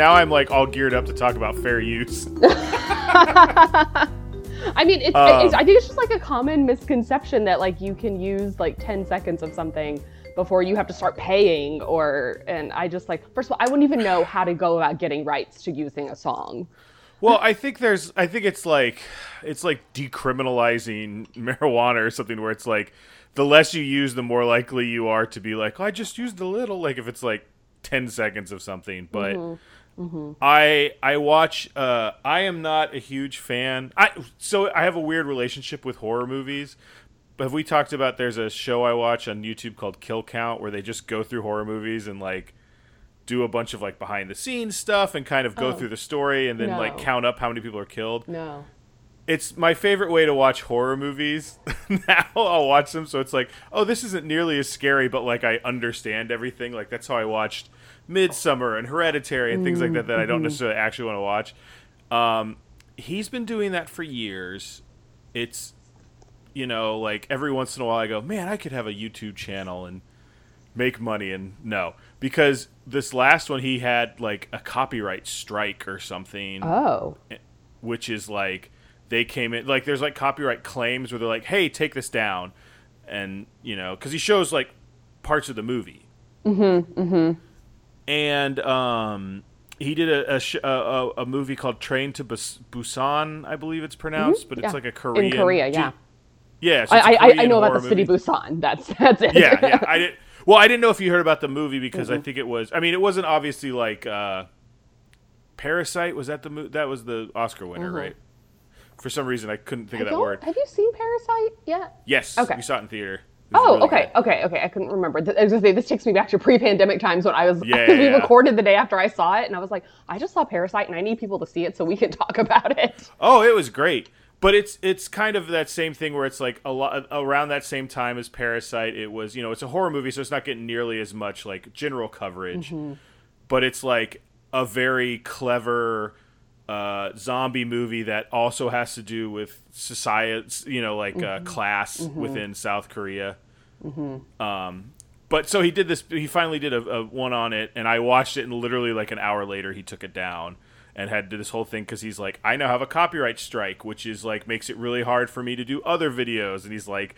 now I'm like all geared up to talk about fair use. I mean, it's, Um, it's, I think it's just like a common misconception that like you can use like 10 seconds of something before you have to start paying or and I just like first of all I wouldn't even know how to go about getting rights to using a song. Well, I think there's I think it's like it's like decriminalizing marijuana or something where it's like the less you use the more likely you are to be like, oh, I just used a little like if it's like 10 seconds of something, but I I watch uh I am not a huge fan. I so I have a weird relationship with horror movies. Have we talked about there's a show I watch on YouTube called Kill Count where they just go through horror movies and like do a bunch of like behind the scenes stuff and kind of go Oh. through the story and then like count up how many people are killed. No. It's my favorite way to watch horror movies. now I'll watch them so it's like, oh, this isn't nearly as scary, but like I understand everything. Like that's how I watched Midsummer and Hereditary and things like that that I don't necessarily actually want to watch. Um, he's been doing that for years. It's you know, like every once in a while I go, man, I could have a YouTube channel and make money and no because this last one he had like a copyright strike or something Oh. which is like they came in like there's like copyright claims where they're like hey take this down and you know because he shows like parts of the movie mm-hmm mm-hmm and um he did a a, sh- a, a, movie called train to Bus- busan i believe it's pronounced but it's yeah. like a korean In Korea, yeah. yeah so I it's a I, I know about the city movie. Busan. That's that's it. yeah yeah i did well i didn't know if you heard about the movie because i think it was i mean it wasn't obviously like uh parasite was that the mo- that was the oscar winner right for some reason i couldn't think Mm-hmm. I of that word Have you seen Parasite yet? yes Okay. we saw it in theater Oh, really okay, good. okay, okay. I couldn't remember. I was say this takes me back to pre-pandemic times when I was Yeah, we yeah, yeah. recorded the day after I saw it, and I was like, I just saw Parasite, and I need people to see it so we can talk about it. oh it was great but it's it's kind of that same thing where it's like a lot around that same time as parasite it was you know it's a horror movie so it's not getting nearly as much like general coverage Mm-hmm. but it's like a very clever uh, zombie movie that also has to do with society, you know, like Mm-hmm. uh, class within South Korea. Um, but so he did this. He finally did a, a one on it, and I watched it, and literally like an hour later, he took it down and had to do this whole thing because he's like, I now have a copyright strike, which is like makes it really hard for me to do other videos, and he's like,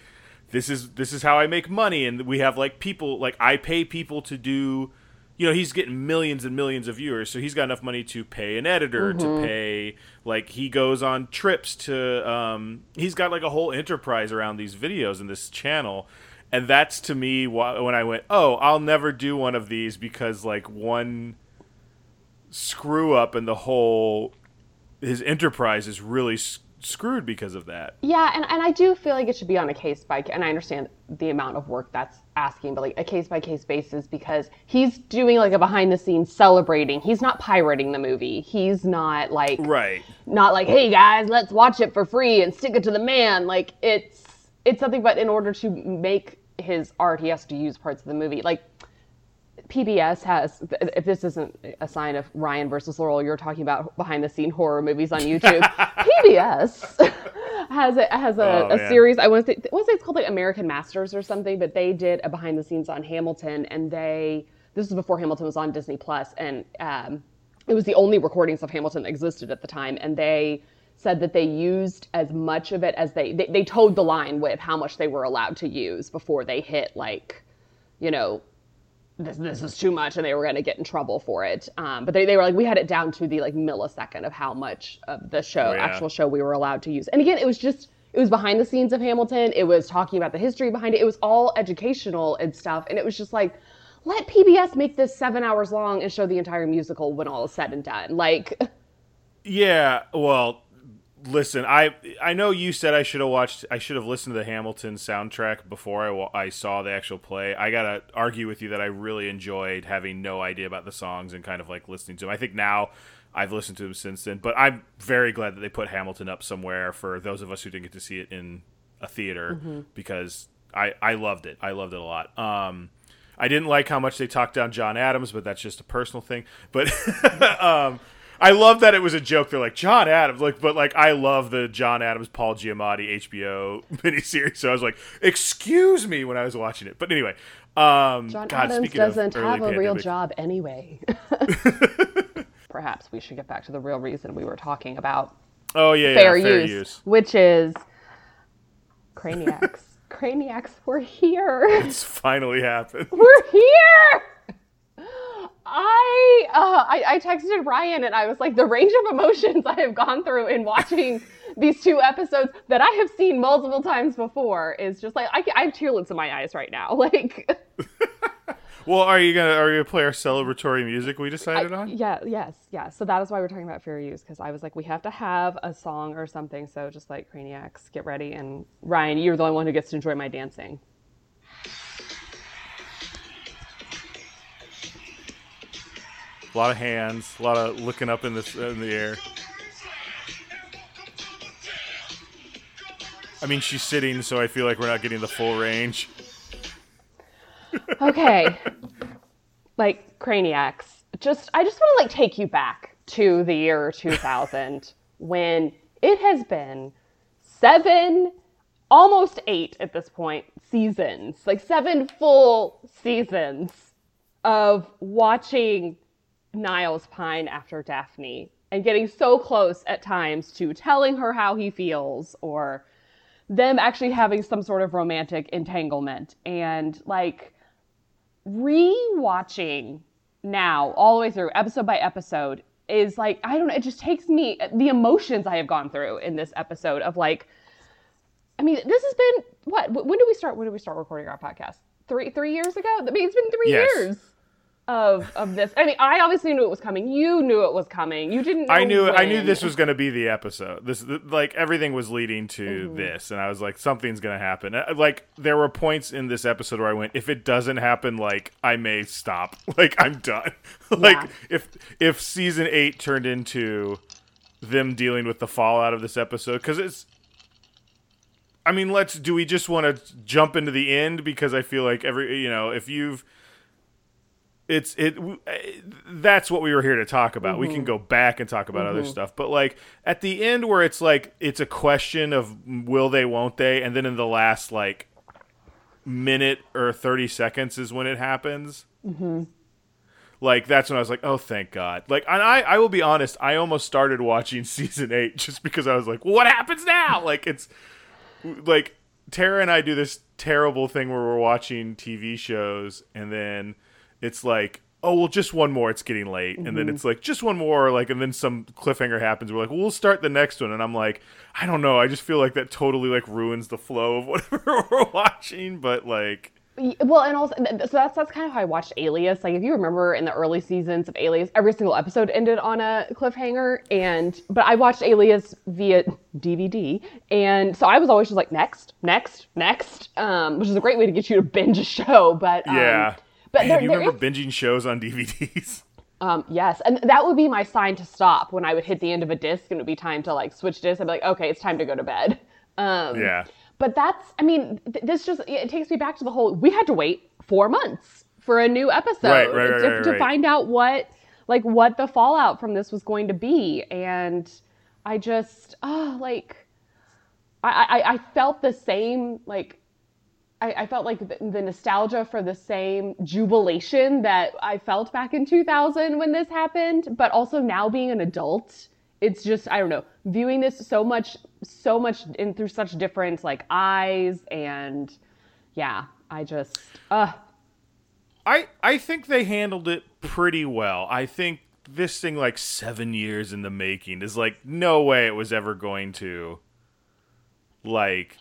this is this is how I make money, and we have like people like I pay people to do. You know, he's getting millions and millions of viewers, so he's got enough money to pay an editor, to pay like he goes on trips to um he's got like a whole enterprise around these videos in this channel. And that's to me wh- when I went, "Oh, I'll never do one of these because like one screw up and the whole his enterprise is really screwed because of that." Yeah, and, and I do feel like it should be on a case by case and I understand the amount of work that's asking, but like a case by case basis because he's doing like a behind the scenes celebrating. He's not pirating the movie. He's not like Right. not like, hey guys, let's watch it for free and stick it to the man. Like it's it's something, but in order to make his art, he has to use parts of the movie. Like PBS has, if this isn't a sign of Ryan versus Laurel, you're talking about behind the scene horror movies on YouTube. PBS has a, has a, Oh, a series. I want to say, I want to say it's called like American Masters or something, but they did a behind the scenes on Hamilton, and they this was before Hamilton was on Disney Plus, and um, it was the only recordings of Hamilton that existed at the time, and they said that they used as much of it as they they, they toed the line with how much they were allowed to use before they hit like you know this this is too much and they were going to get in trouble for it. Um, but they, they were like we had it down to the like millisecond of how much of the show Oh, yeah. actual show we were allowed to use. And again it was just it was behind the scenes of hamilton. It was talking about the history behind it. It was all educational and stuff. And it was just like let pbs make this seven hours long and show the entire musical when all is said and done. Like Yeah, well, listen, I I know you said I should have watched I should have listened to the Hamilton soundtrack before I I saw the actual play. I got to argue with you that I really enjoyed having no idea about the songs and kind of like listening to them. I think now I've listened to them since then, but I'm very glad that they put Hamilton up somewhere for those of us who didn't get to see it in a theater because I I loved it. I loved it a lot. Um I didn't like how much they talked down John Adams, but that's just a personal thing. But um, I love that it was a joke. They're like John Adams, like, but like I love the John Adams Paul Giamatti HBO miniseries. So I was like, excuse me when I was watching it. But anyway, um, john God, adams doesn't have a real job anyway perhaps we should get back to the real reason we were talking about Oh yeah, fair, yeah, fair use, use. which is Craniacs. Craniacs, we're here. It's finally happened. we're here. I, uh, I I texted Ryan and I was like, the range of emotions I have gone through in watching these two episodes that I have seen multiple times before is just like I, I have tearlets in my eyes right now. Like, Well, are you gonna are you gonna play our celebratory music we decided on? yeah, yes, yeah. So that is why we're talking about fair use because I was like, we have to have a song or something. So just like Craniacs, get ready. And Ryan, you're the only one who gets to enjoy my dancing. A lot of hands, a lot of looking up in this in the air. I mean, she's sitting, so I feel like we're not getting the full range. okay like craniacs just i just want to like take you back to the year 2000 when it has been seven almost eight at this point seasons like seven full seasons of watching niles pine after daphne and getting so close at times to telling her how he feels or them actually having some sort of romantic entanglement. And like rewatching now all the way through episode by episode is like I don't know it just takes me the emotions I have gone through in this episode of like I mean this has been what when did we start when did we start recording our podcast? 3 3 years ago? I mean it's been 3 Yes. years of of this I mean I obviously knew it was coming you knew it was coming you didn't know I knew I knew this was going to be the episode. This like everything was leading to Mm-hmm. this, and I was like, something's going to happen. Uh, Like there were points in this episode where I went, if it doesn't happen, like I may stop. Like I'm done. like Yeah. if if season eight turned into them dealing with the fallout of this episode, because it's. I mean, let's. Do we just want to jump into the end because I feel like every you know if you've it's it eh, that's what we were here to talk about. We can mm-hmm. go back and talk about other mm-hmm. stuff but like at the end where it's like it's a question of will they won't they and then in the last like minute or 30 seconds is when it happens. Mm-hmm. Like that's when i was like oh thank god. Like and i i will be honest i almost started watching season 8 just because i was like what happens now? Like it's like Tara and I do this terrible thing where we're watching TV shows and then it's like, oh well, just one more. It's getting late, and then it's like just one more, like, and then some cliffhanger happens. We're like, well, we'll start the next one, and I'm like, I don't know. I just feel like that totally like ruins the flow of whatever we're watching. But like, Well, and also so that's that's kind of how I watched Alias. Like if you remember in the early seasons of Alias, every single episode ended on a cliffhanger. And but I watched Alias via DVD, and so I was always just like next, next, next, um, which is a great way to get you to binge a show. But um, yeah. But there, you remember is- binging shows on DVDs? um, yes, and that would be my sign to stop when I would hit the end of a disc and it would be time to like switch discs. I'd be like, okay, it's time to go to bed. Um, yeah. But that's, I mean, th- this just, it takes me back to the whole, we had to wait four months for a new episode Right, right, right, to, to find out what, like, what the fallout from this was going to be. And I just, oh, like, I, I, I felt the same, like, I, I felt like the, the nostalgia for the same jubilation that I felt back in 2000 when this happened, but also now being an adult, it's just I don't know, viewing this so much, so much in through such different like eyes, and yeah, I just, uh, I I think they handled it pretty well. I think this thing like 7 years in the making is like no way it was ever going to like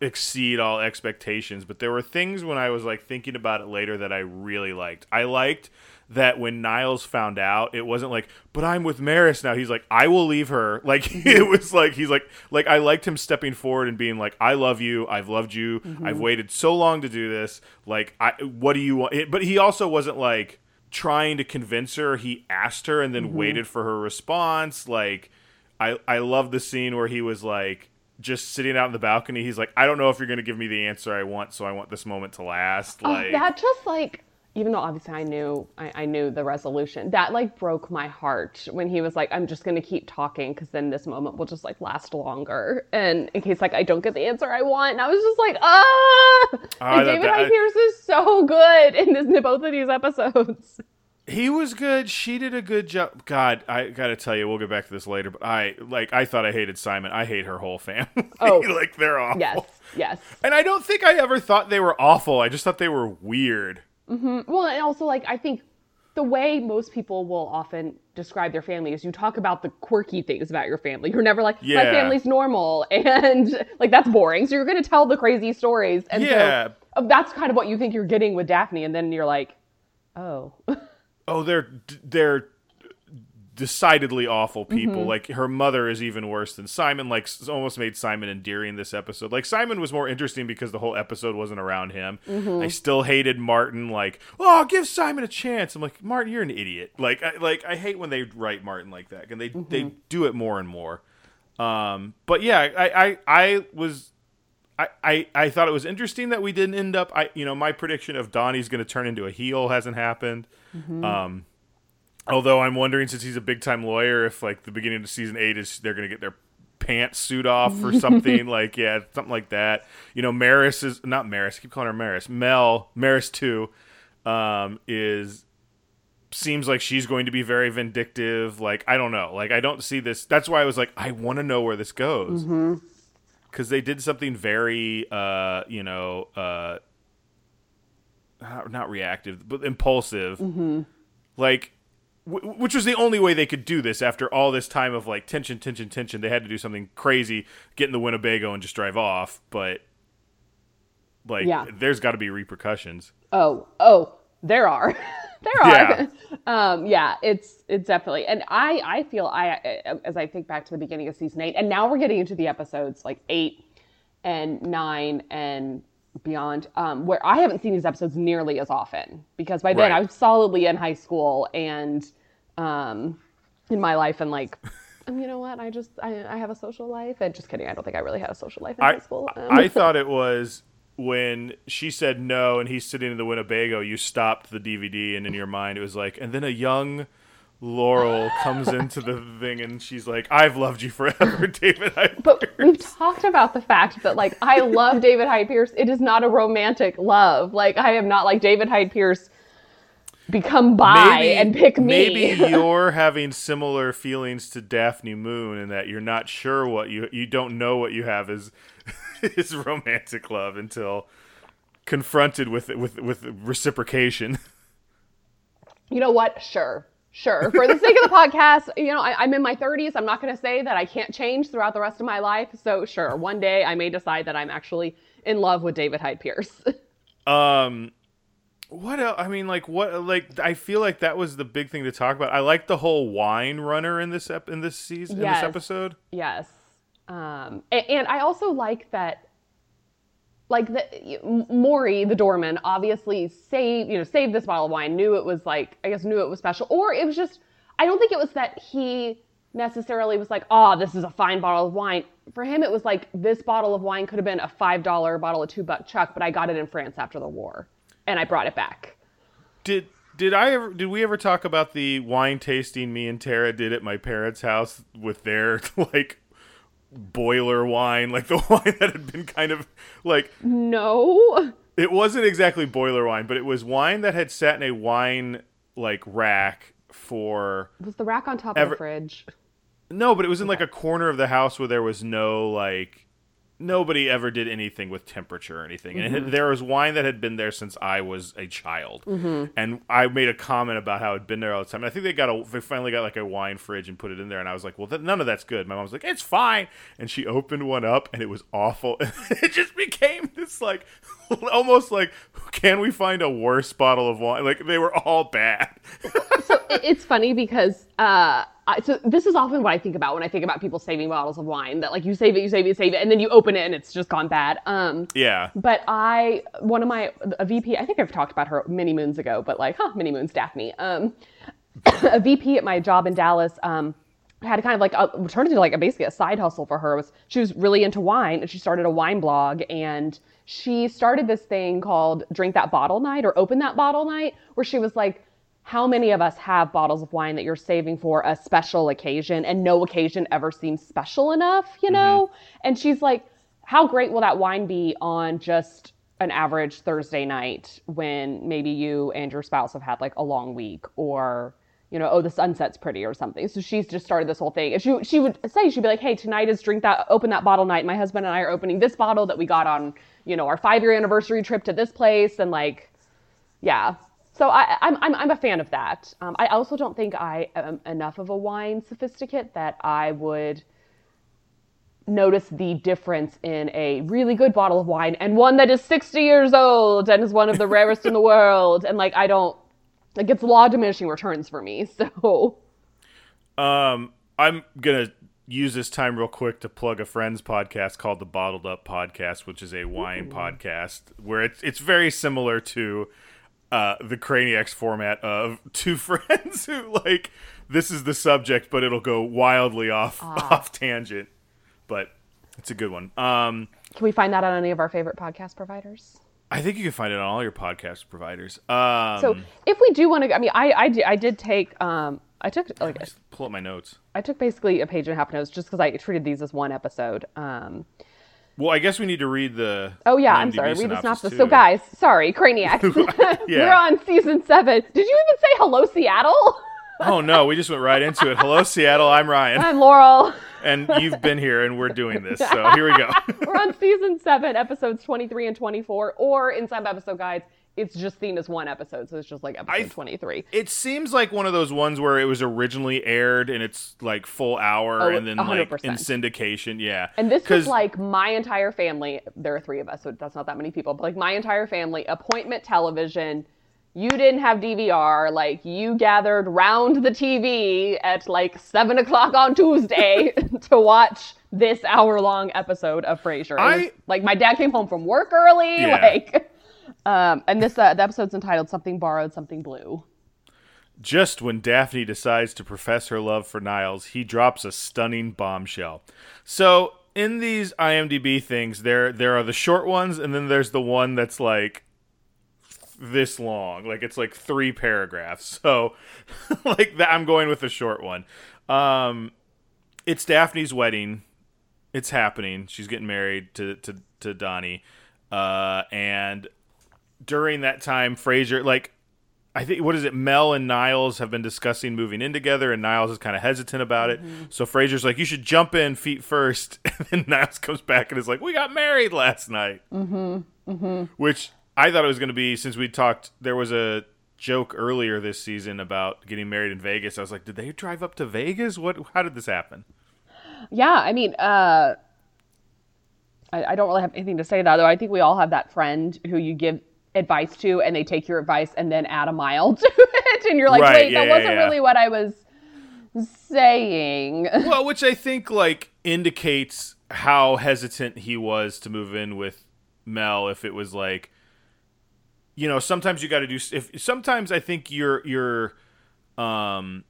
exceed all expectations, but there were things when I was like thinking about it later that I really liked. I liked that when Niles found out, it wasn't like, "But I'm with Maris now." He's like, "I will leave her." Like mm-hmm. it was like he's like like I liked him stepping forward and being like, "I love you. I've loved you. Mm-hmm. I've waited so long to do this. Like, I what do you want?" It- But he also wasn't like trying to convince her. He asked her and then mm-hmm. waited for her response. Like, I I love the scene where he was like just sitting out in the balcony. He's like, I don't know if you're going to give me the answer I want, so I want this moment to last. oh, Like, that just like. Even though obviously I knew I, I knew the resolution, that like broke my heart when he was like, "I'm just gonna keep talking because then this moment will just like last longer." And in case like I don't get the answer I want, and I was just like, "Ah!" Ah, and David that- Hyde Pierce is so good in this in both of these episodes. He was good. She did a good job. God, I gotta tell you, we'll get back to this later. But I like, I thought I hated Simon. I hate her whole family. Oh. like they're awful. Yes, yes. And I don't think I ever thought they were awful. I just thought they were weird. Mm-hmm. Well, and also like I think the way most people will often describe their family is you talk about the quirky things about your family. You're never like yeah. my family's normal and like that's boring. So you're going to tell the crazy stories. And Yeah. so that's kind of what you think you're getting with Daphne and then you're like, "Oh." Oh, they're they're decidedly awful people. Mm-hmm. Like her mother is even worse than Simon. Like almost made Simon endearing this episode. Like Simon was more interesting because the whole episode wasn't around him. Mm-hmm. I still hated Martin. Like, oh, give Simon a chance. I'm like, Martin, you're an idiot. Like, I, like I hate when they write Martin like that, and they they Mm-hmm. do it more and more. Um, but yeah, I I, I was. I, I, I thought it was interesting that we didn't end up. I you know my prediction of Donnie's going to turn into a heel hasn't happened. Um, although I'm wondering since he's a big time lawyer, if like the beginning of season eight is they're going to get their pants suit off or something like yeah something like that. You know Maris is not Maris. I keep calling her Maris. Mel Maris two um, is seems like she's going to be very vindictive. Like I don't know. Like I don't see this. That's why I was like I want to know where this goes because they did something very uh you know uh not, not reactive but impulsive like w- which was the only way they could do this after all this time of like tension tension tension they had to do something crazy get in the winnebago and just drive off but like Yeah. there's got to be repercussions Oh, oh, there are. there are. Yeah. Um, yeah, it's it's definitely. And I I feel I as I think back to the beginning of season 8 and now we're getting into the episodes like 8 and 9 and beyond um, where I haven't seen these episodes nearly as often because by then Right. I was solidly in high school and um, in my life and like um, you know what I just I, I have a social life and just kidding I don't think I really had a social life in I, high school um, I thought it was when she said no and he's sitting in the Winnebago, you stopped the DVD and in your mind it was like, and then a young Laurel comes into the thing and she's like, I've loved you forever, David. I But we've talked about the fact that like I love David Hyde Pierce. It is not a romantic love. Like I am not like David Hyde Pierce become bi and pick me. Maybe you're having similar feelings to Daphne Moon in that you're not sure what you you don't know what you have is is romantic love until confronted with with with reciprocation. you know what? Sure. Sure. For the sake of the podcast, you know, I, I'm in my 30s. I'm not going to say that I can't change throughout the rest of my life. So, sure, one day I may decide that I'm actually in love with David Hyde Pierce. Um, what else? I mean, like what? Like I feel like that was the big thing to talk about. I like the whole wine runner in this ep- in this season in this episode. Yes. Um, and, and I also like that, like the Maury, the doorman, obviously saved, you know, saved this bottle of wine, knew it was like, I guess knew it was special, or it was just, I don't think it was that he necessarily was like, oh, this is a fine bottle of wine. For him, it was like, this bottle of wine could have been a $5 bottle of two buck chuck, but I got it in France after the war and I brought it back. Did did I ever did we ever talk about the wine tasting me and Tara did at my parents' house with their like boiler wine, like the wine that had been kind of like No. it wasn't exactly boiler wine, but it was wine that had sat in a wine like rack for Was the rack on top of the fridge? No, but it was in like a corner of the house where there was no like nobody ever did anything with temperature or anything. And it had, there was wine that had been there since I was a child. And I made a comment about how it'd been there all the time. And I think they got a they finally got like a wine fridge and put it in there and I was like, "Well, th- none of that's good." My mom was like, "It's fine." And she opened one up and it was awful. it just became this like almost like can we find a worse bottle of wine? Like they were all bad. so it's funny because uh, I, so this is often what I think about when I think about people saving bottles of wine. That like you save it, you save it, you save it, and then you open it and it's just gone bad. Um, yeah. but I, one of my a VP, I think I've talked about her many moons ago, but like, huh, many moons, Daphne. Um, a VP at my job in Dallas. Um, had kind of like a, turned into like a, basically a side hustle for her was she was really into wine and she started a wine blog and she started this thing called drink that bottle night or open that bottle night where she was like how many of us have bottles of wine that you're saving for a special occasion and no occasion ever seems special enough you mm-hmm. know and she's like how great will that wine be on just an average Thursday night when maybe you and your spouse have had like a long week or you know, oh, the sunset's pretty or something. So she's just started this whole thing. And she she would say she'd be like, hey, tonight is drink that open that bottle night. My husband and I are opening this bottle that we got on you know our five year anniversary trip to this place and like, yeah. So I, I'm, I'm I'm a fan of that. Um, I also don't think I am enough of a wine sophisticate that I would notice the difference in a really good bottle of wine and one that is 60 years old and is one of the rarest in the world. And like, I don't, it gets law diminishing returns for me. So, um, I'm gonna use this time real quick to plug a friend's podcast called the Bottled Up Podcast, which is a wine Ooh. podcast where it's it's very similar to uh, the Craniacs format of two friends who like this is the subject, but it'll go wildly off ah. off tangent. But it's a good one. Um, can we find that on any of our favorite podcast providers? I think you can find it on all your podcast providers. Um, so if we do want to, I mean, I I, I did take um I took like pull up my notes. I took basically a page and a half notes just because I treated these as one episode. Um, well, I guess we need to read the. Oh yeah, I'm sorry. Read the synopsis. Too. So guys, sorry, Craniac. yeah. We're on season seven. Did you even say hello, Seattle? oh no, we just went right into it. Hello, Seattle. I'm Ryan. I'm Laurel. And you've been here, and we're doing this. So here we go. we're on season seven, episodes 23 and 24, or in some episode guides, it's just seen as one episode, so it's just like episode I, 23. It seems like one of those ones where it was originally aired and it's like full hour oh, and then 100%. like in syndication. Yeah. And this was like my entire family. There are three of us, so that's not that many people, but like my entire family, appointment television you didn't have DVR. Like you gathered round the TV at like seven o'clock on Tuesday to watch this hour long episode of Frasier. I, was, like my dad came home from work early. Yeah. Like, um, and this uh, the episode's entitled "Something Borrowed, Something Blue." Just when Daphne decides to profess her love for Niles, he drops a stunning bombshell. So in these IMDb things, there there are the short ones, and then there's the one that's like this long. Like it's like three paragraphs. So like that I'm going with the short one. Um it's Daphne's wedding. It's happening. She's getting married to to, to Donnie. Uh and during that time Frasier like I think what is it? Mel and Niles have been discussing moving in together, and Niles is kind of hesitant about it. Mm-hmm. So Frasier's like, "You should jump in feet first. and then Niles comes back and is like, "We got married last night," mm-hmm. Mm-hmm. which I thought it was going to be since we talked. There was a joke earlier this season about getting married in Vegas. I was like, did they drive up to Vegas? What? How did this happen? Yeah, I mean, uh, I, I don't really have anything to say though. I think we all have that friend who you give advice to, and they take your advice and then add a mile to it, and you're like, right, wait, yeah, that yeah, wasn't yeah. really what I was saying. Well, which I think like indicates how hesitant he was to move in with Mel. If it was like you know, sometimes you got to do. If sometimes I think your your um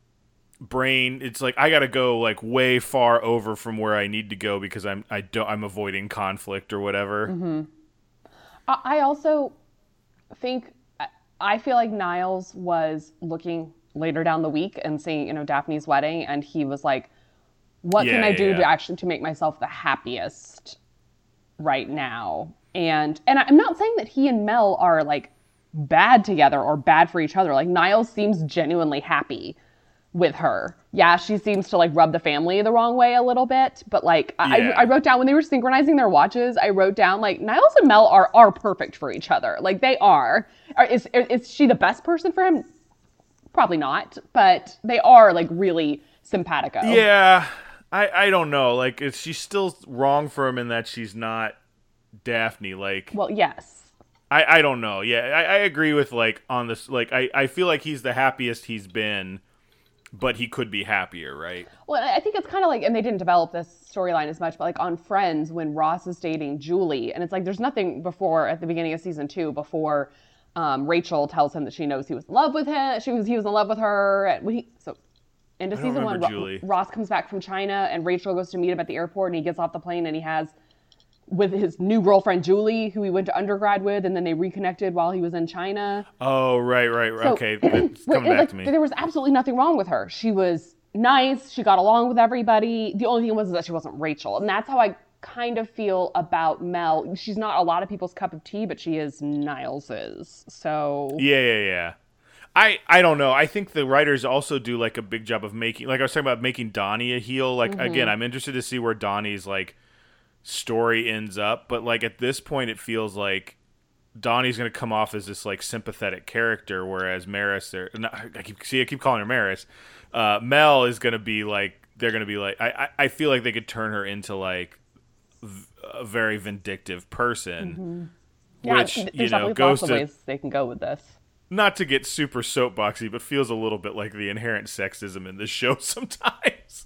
brain it's like I got to go like way far over from where I need to go because I'm I don't I'm avoiding conflict or whatever. Mm-hmm. I also think I feel like Niles was looking later down the week and seeing you know Daphne's wedding and he was like what yeah, can I do yeah. to actually to make myself the happiest right now and and I'm not saying that he and Mel are like bad together or bad for each other. Like Niles seems genuinely happy with her. Yeah, she seems to like rub the family the wrong way a little bit, but like yeah. I, I wrote down when they were synchronizing their watches, I wrote down like Niles and Mel are are perfect for each other. Like they are. Is is she the best person for him? Probably not, but they are like really simpatico. Yeah. I I don't know. Like is she still wrong for him in that she's not Daphne like Well, yes I, I don't know. Yeah, I, I agree with like on this. Like I, I feel like he's the happiest he's been, but he could be happier, right? Well, I think it's kind of like, and they didn't develop this storyline as much, but like on Friends when Ross is dating Julie, and it's like there's nothing before at the beginning of season two before um, Rachel tells him that she knows he was in love with him. She was he was in love with her. And he, so into season one, Ro- Ross comes back from China, and Rachel goes to meet him at the airport, and he gets off the plane, and he has with his new girlfriend Julie, who he went to undergrad with, and then they reconnected while he was in China. Oh, right, right, right. So, okay, it's coming back like, to me. There was absolutely nothing wrong with her. She was nice. She got along with everybody. The only thing was that she wasn't Rachel, and that's how I kind of feel about Mel. She's not a lot of people's cup of tea, but she is Niles's. So Yeah, yeah, yeah. I I don't know. I think the writers also do like a big job of making like I was talking about making Donnie a heel. Like mm-hmm. again, I'm interested to see where Donnie's like story ends up, but like at this point it feels like Donnie's going to come off as this like sympathetic character whereas Maris there I keep see I keep calling her Maris. Uh, Mel is going to be like they're going to be like I, I I feel like they could turn her into like v- a very vindictive person. yeah, Which you know goes to ways they can go with this. not to get super soapboxy, but feels a little bit like the inherent sexism in this show sometimes.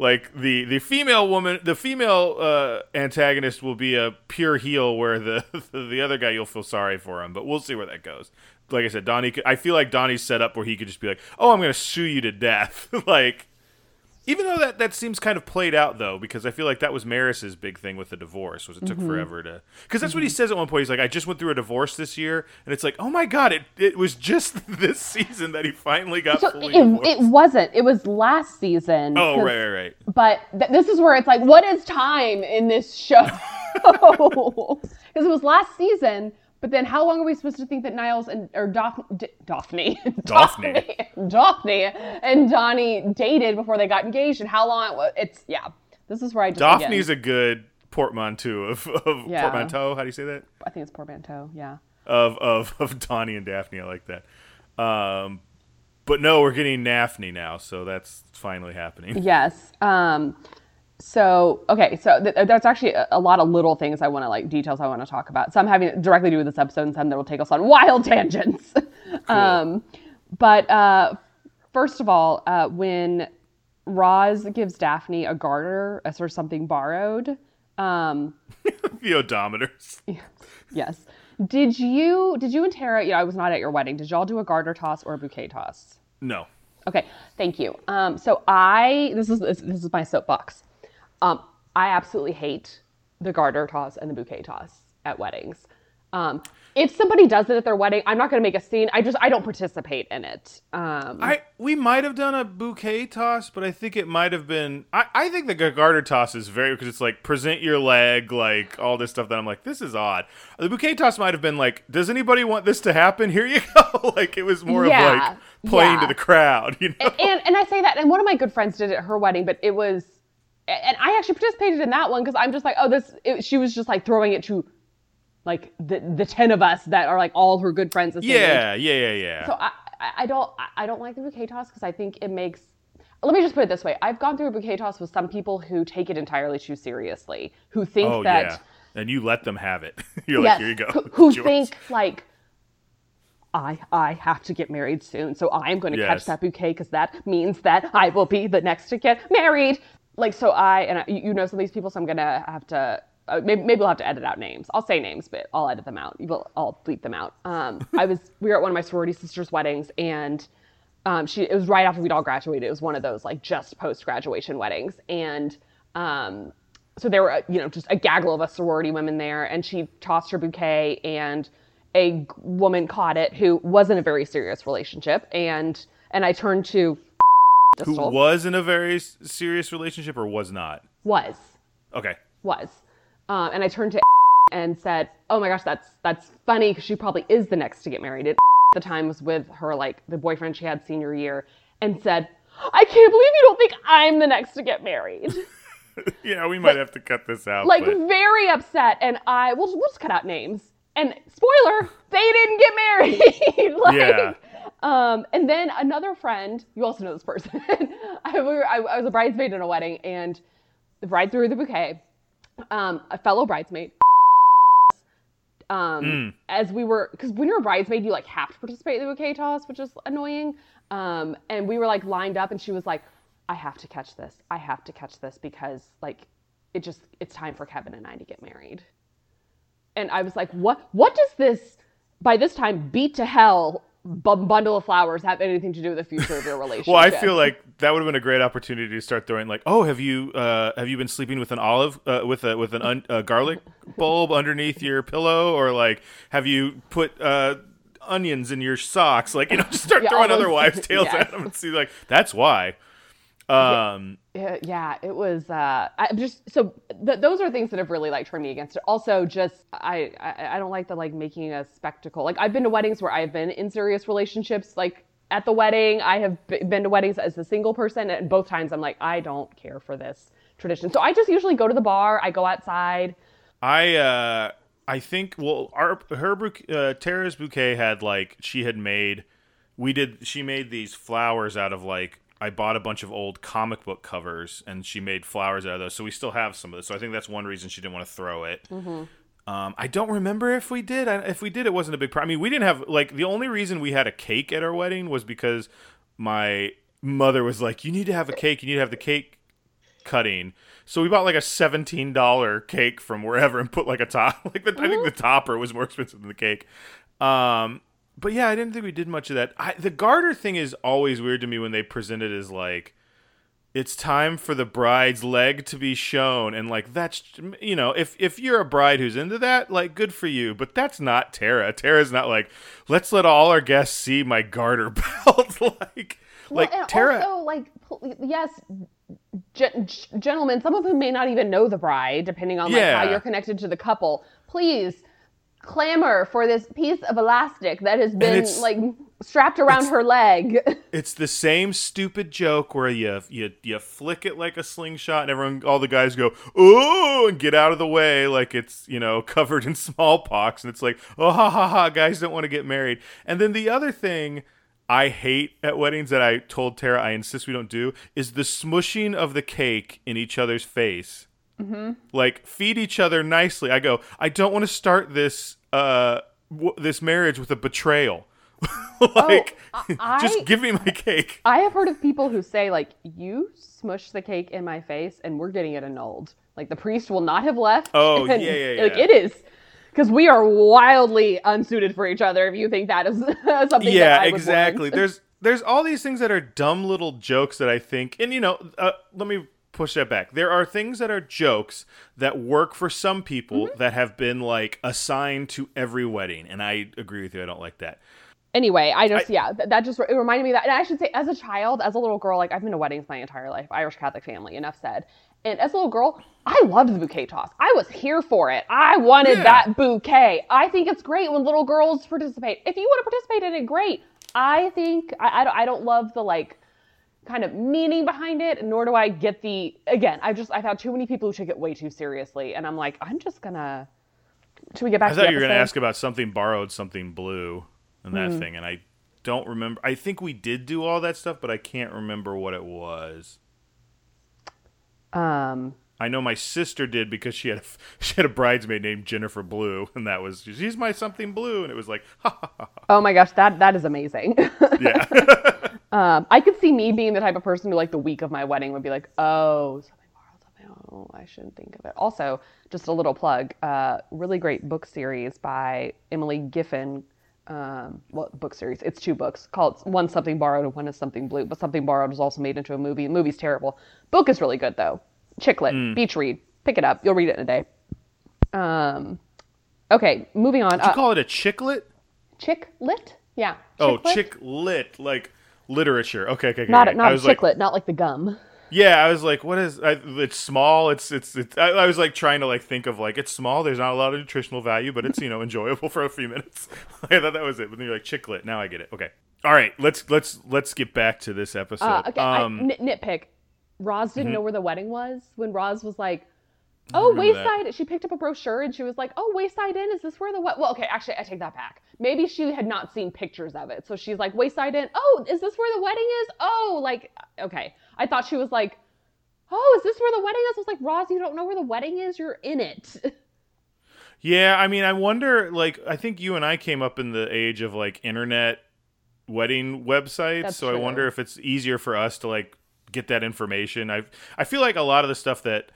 Like the the female woman, the female uh, antagonist will be a pure heel, where the the other guy you'll feel sorry for him. But we'll see where that goes. Like I said, Donnie. I feel like Donnie's set up where he could just be like, "Oh, I'm to sue you to death." like, even though that that seems kind of played out though, because I feel like that was Maris's big thing with the divorce was it took mm-hmm. forever to. Because that's what he mm-hmm. says at one point. He's like, "I just went through a divorce this year," and it's like, "Oh my god, it it was just this season that he finally got So fully it, divorced." it wasn't. It was last season. oh right, right, right. But th- this is where it's like, what is time in this show? Because it was last season. But then, how long are we supposed to think that Niles and or Daphne, D- Daphne, Daphne. Daphne and Donnie dated before they got engaged, and how long? It was? It's yeah. This is where I just begin. Daphne's a good portmanteau of, of Yeah. portmanteau. How do you say that? I think it's portmanteau. Yeah. Of of of Donnie and Daphne. I like that. Um, but no, we're getting Daphne now, so that's finally happening. Yes. Um, so okay, so th- there's actually a, a lot of little things I want to like details I want to talk about. Some having directly to do with this episode, and some that will take us on wild tangents. um, but uh, first of all, uh, when Roz gives Daphne a garter as for something borrowed, um, the odometers. yes. Did you did you and Tara? You know, I was not at your wedding. Did y'all do a garter toss or a bouquet toss? No. Okay, thank you. Um, so I this is this, this is my soapbox. Um, I absolutely hate the garter toss and the bouquet toss at weddings. Um, if somebody does it at their wedding, I'm not going to make a scene. I just I don't participate in it. Um, I we might have done a bouquet toss, but I think it might have been. I, I think the garter toss is very because it's like present your leg, like all this stuff that I'm like, this is odd. The bouquet toss might have been like, does anybody want this to happen? Here you go. like it was more Yeah, of like playing yeah. to the crowd, you know. and and I say that, and one of my good friends did it at her wedding, but it was, and I actually participated in that one because I'm just like, oh, this. It, she was just like throwing it to, like the the ten of us that are like all her good friends. same age. yeah, yeah, yeah, yeah. So I, I- don't I- don't like the bouquet toss because I think it makes. Let me just put it this way: I've gone through a bouquet toss with some people who take it entirely too seriously, who think oh that yeah. And you let them have it. You're yes, like, here you go. who, who think like. I, I have to get married soon, so I am going to Yes. catch that bouquet because that means that I will be the next to get married. Like, so I, and I, you know some of these people, so I'm to have to, uh, maybe, maybe we'll have to edit out names. I'll say names, but I'll edit them out. Will, I'll bleep them out. Um, I was, we were at one of my sorority sisters' weddings, and um, she, it was right after we'd all graduated. It was one of those like just post graduation weddings. And um, so there were, you know, just a gaggle of us sorority women there, and she tossed her bouquet, and a woman caught it who wasn't a very serious relationship, and and I turned to Who was in a very s- serious relationship or was not? was Okay. was, um, and I turned to and said, "Oh my gosh, that's that's funny because she probably is the next to get married." It, at the time was with her like the boyfriend she had senior year, and said, "I can't believe you don't think I'm the next to get married." Yeah, we might have to cut this out. like but very upset and i we'll, we'll just cut out names and spoiler they didn't get married like Yeah. Um and then another friend you also know this person. I, we were, I, I was a bridesmaid in a wedding and the bride threw the bouquet. Um a fellow bridesmaid. Um Mm. as we were because when you're a bridesmaid you like have to participate in the bouquet toss which is annoying. Um and we were like lined up and she was like i have to catch this. I have to catch this because like it just it's time for kevin and i to get married. And i was like what what does this by this time beat to hell bundle of flowers have anything to do with the future of your relationship Well, I feel like that would have been a great opportunity to start throwing like, oh, have you uh, have you been sleeping with an olive uh, with a with an un- a garlic bulb underneath your pillow, or like have you put uh, onions in your socks? Like you know, just start Yeah, throwing other wives' tales yes. at them and see like that's why. Um, Yeah, yeah, it was. Uh, I just so th- those are things that have really like turned me against it. Also, just I, I I don't like the like making a spectacle. Like I've been to weddings where I've been in serious relationships. Like at the wedding, I have b- been to weddings as a single person, and both times I'm like, I don't care for this tradition. So I just usually go to the bar. I go outside. I uh I think well our her uh, Tara's bouquet had like she had made we did she made these flowers out of like I bought a bunch of old comic book covers and she made flowers out of those so we still have some of this so I think that's one reason she didn't want to throw it. Um, I don't remember if we did. I, if we did, it wasn't a big problem. I mean, we didn't have like the only reason we had a cake at our wedding was because my mother was like, "You need to have a cake. You need to have the cake cutting." So we bought like a seventeen dollar cake from wherever and put like a top. Like the, I think the topper was more expensive than the cake. Um, but yeah, I didn't think we did much of that. I, the garter thing is always weird to me when they present it as like it's time for the bride's leg to be shown and like that's you know if if you're a bride who's into that like good for you but that's not tara tara's not like let's let all our guests see my garter belt like like well, and tara also like yes, gen- gentlemen, some of whom may not even know the bride, depending on like how you're connected to the couple. Please clamor for this piece of elastic that has been like strapped around her leg. it's the same stupid joke where you you you flick it like a slingshot and everyone all the guys go ooh and get out of the way like it's you know covered in smallpox and it's like oh ha ha ha guys don't want to get married and then the other thing I hate at weddings that I told Tara I insist we don't do is the smushing of the cake in each other's face. Like feed each other nicely. I go. I don't want to start this uh w- this marriage with a betrayal. like, Oh, I- just give me my cake. I have heard of people who say like, "You smush the cake in my face, and we're getting it annulled." Like the priest will not have left. Oh, and, yeah, yeah, Like it is. Because we are wildly unsuited for each other. If you think that is something, yeah that I exactly there's there's all these things that are dumb little jokes that i think and you know uh, let me push that back there are things that are jokes that work for some people Mm-hmm. that have been like assigned to every wedding and i agree with you i don't like that anyway, I just yeah, th- that just it reminded me that. And I should say, as a child, as a little girl, like I've been to weddings my entire life, Irish Catholic family. Enough said. And as a little girl, I loved the bouquet toss. I was here for it. I wanted Yeah. that bouquet. I think it's great when little girls participate. If you want to participate in it, great. I think I, I, don't, I don't love the like kind of meaning behind it, nor do I get the again. I've just I've had too many people who take it way too seriously, and I'm like, I'm just gonna. Should we get back i thought you were going to ask about something borrowed something blue and that thing and i don't remember i think we did do all that stuff but i can't remember what it was Um, I know my sister did because she had a, she had a bridesmaid named Jennifer Blue, and that was she's my something blue, and it was like, ha ha ha. Oh my gosh, that that is amazing. yeah. Um, I could see me being the type of person who, like, the week of my wedding would be like, "Oh, something borrowed, something. Oh, I shouldn't think of it." Also, just a little plug: uh, really great book series by Emily Giffin. Um, well, book series. It's two books called one something borrowed and one is something blue. But something borrowed was also made into a movie. The movie's terrible. Book is really good though. Chicklet, beach read. Pick it up. You'll read it in a day. Um, okay, moving on. Did you Uh, call it a chicklet? chick lit? Yeah. Oh, chicklet? chick lit, like literature. Okay, okay, okay. Not okay. not I a was like, not like the gum. yeah, I was like, what is? I, it's small. It's it's. it's I, I was like trying to like think of like it's small. There's not a lot of nutritional value, but it's you know enjoyable for a few minutes. I thought that was it. But then you're like chicklet. Now I get it. Okay. All right. Let's let's let's get back to this episode. Uh, okay, um, mm-hmm. I, nit- nitpick. Roz didn't know where the wedding was when Roz was like, "Oh, remember that. Wayside." She picked up a brochure and she was like, "Oh, Wayside Inn. Is this where the what?" Well, okay, actually, I take that back. Maybe she had not seen pictures of it, so she's like, "Wayside Inn. Oh, is this where the wedding is? Oh, like, uh, okay." I thought she was like, "Oh, is this where the wedding is?" I was like, "Roz, you don't know where the wedding is. You're in it." Yeah, I mean, I wonder. Like, I think you and I came up in the age of like internet wedding websites, That's so I wonder if it's easier for us to like get that information. I I feel like a lot of the stuff that,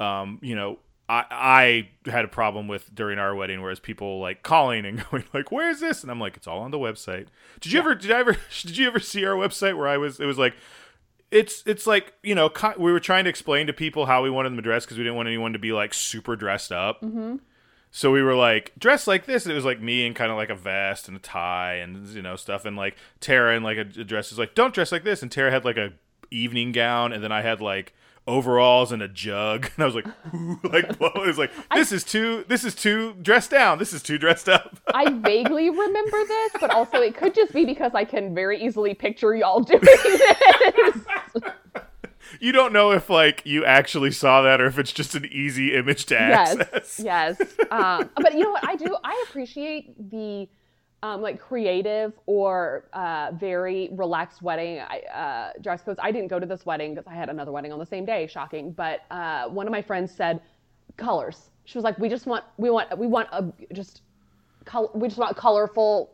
um, you know. I, I had a problem with during our wedding, whereas people like calling and going like, "Where's this?" and I'm like, "It's all on the website." Did you ever? Did I ever? Did you ever see our website where I was? It was like, it's it's like you know we were trying to explain to people how we wanted them to dress because we didn't want anyone to be like super dressed up. Mm-hmm. So we were like dressed like this. It was like me in kind of like a vest and a tie and you know stuff, and like Tara in like a, a dress is like don't dress like this, and Tara had like a evening gown, and then I had like overalls and a jug, and I was like, like, whoa! It was like, this is too, this is too dressed down. This is too dressed up. I vaguely remember this, but also it could just be because I can very easily picture y'all doing this. you don't know if like you actually saw that or if it's just an easy image to access. Yes, yes. Um, but you know what? I do. I appreciate the um, like creative or uh, very relaxed wedding uh, dress codes. I didn't go to this wedding because I had another wedding on the same day. Shocking. But uh, one of my friends said colors. She was like, "We just want, we want, we want a just, col- we just want colorful,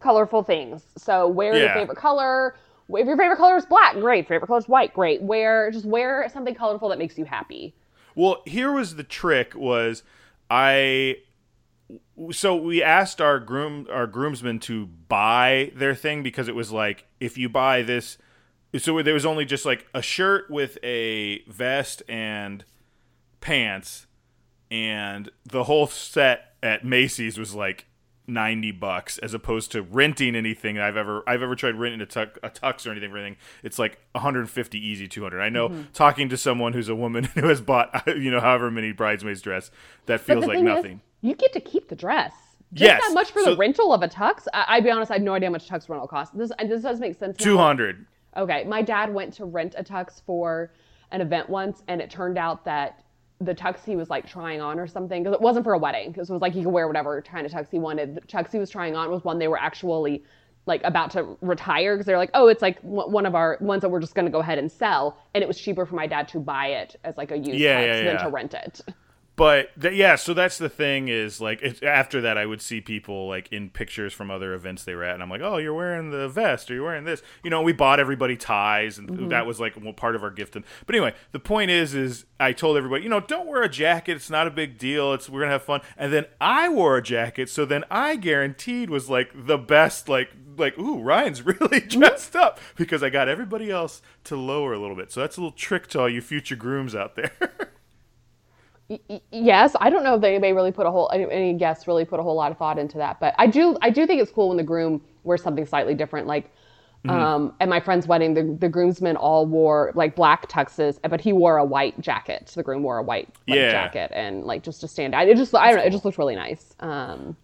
colorful things. So wear Yeah. your favorite color." If your favorite color is black, great. Favorite color is white, great. Wear just wear something colorful that makes you happy. Well, here was the trick: was I so we asked our groom our groomsmen to buy their thing because it was like if you buy this so there was only just like a shirt with a vest and pants and the whole set at Macy's was like 90 bucks as opposed to renting anything I've ever I've ever tried renting a, tux, a tux or anything for anything. It's like 150 easy 200 I know mm-hmm. talking to someone who's a woman who has bought you know however many bridesmaids dress that feels like thing is, nothing you get to keep the dress. Just Yes, that much for so- the rental of a tux. I, I'll be honest, I have no idea how much tux rental costs. This uh, this does make sense. 200 Okay, my dad went to rent a tux for an event once, and it turned out that the tux he was like trying on or something because it wasn't for a wedding because it was like he could wear whatever kind of tux he wanted. The tux he was trying on was one they were actually like about to retire because they're like, oh, it's like one one of our ones that we're just going to go ahead and sell, and it was cheaper for my dad to buy it as like a used Yeah, tux yeah, than yeah. to rent it. But th- yeah, so that's the thing is like it, after that, I would see people like in pictures from other events they were at, and I'm like, oh, you're wearing the vest or you're wearing this. You know, we bought everybody ties, and mm-hmm. that was like well, part of our gift. And but anyway, the point is, is I told everybody, you know, don't wear a jacket. It's not a big deal. It's we're gonna have fun. And then I wore a jacket, so then I guaranteed was like the best. Like like ooh, Ryan's really mm-hmm. dressed up because I got everybody else to lower a little bit. So that's a little trick to all you future grooms out there. Yes i don't know if anybody really put a whole any, guests really put a whole lot of thought into that but i do i do think it's cool when the groom wears something slightly different like Mm-hmm. um at my friend's wedding the, the groomsmen all wore like black tuxes but he wore a white jacket the groom wore a white, white Yeah. jacket and like just to stand out it just i don't know it just looked really nice um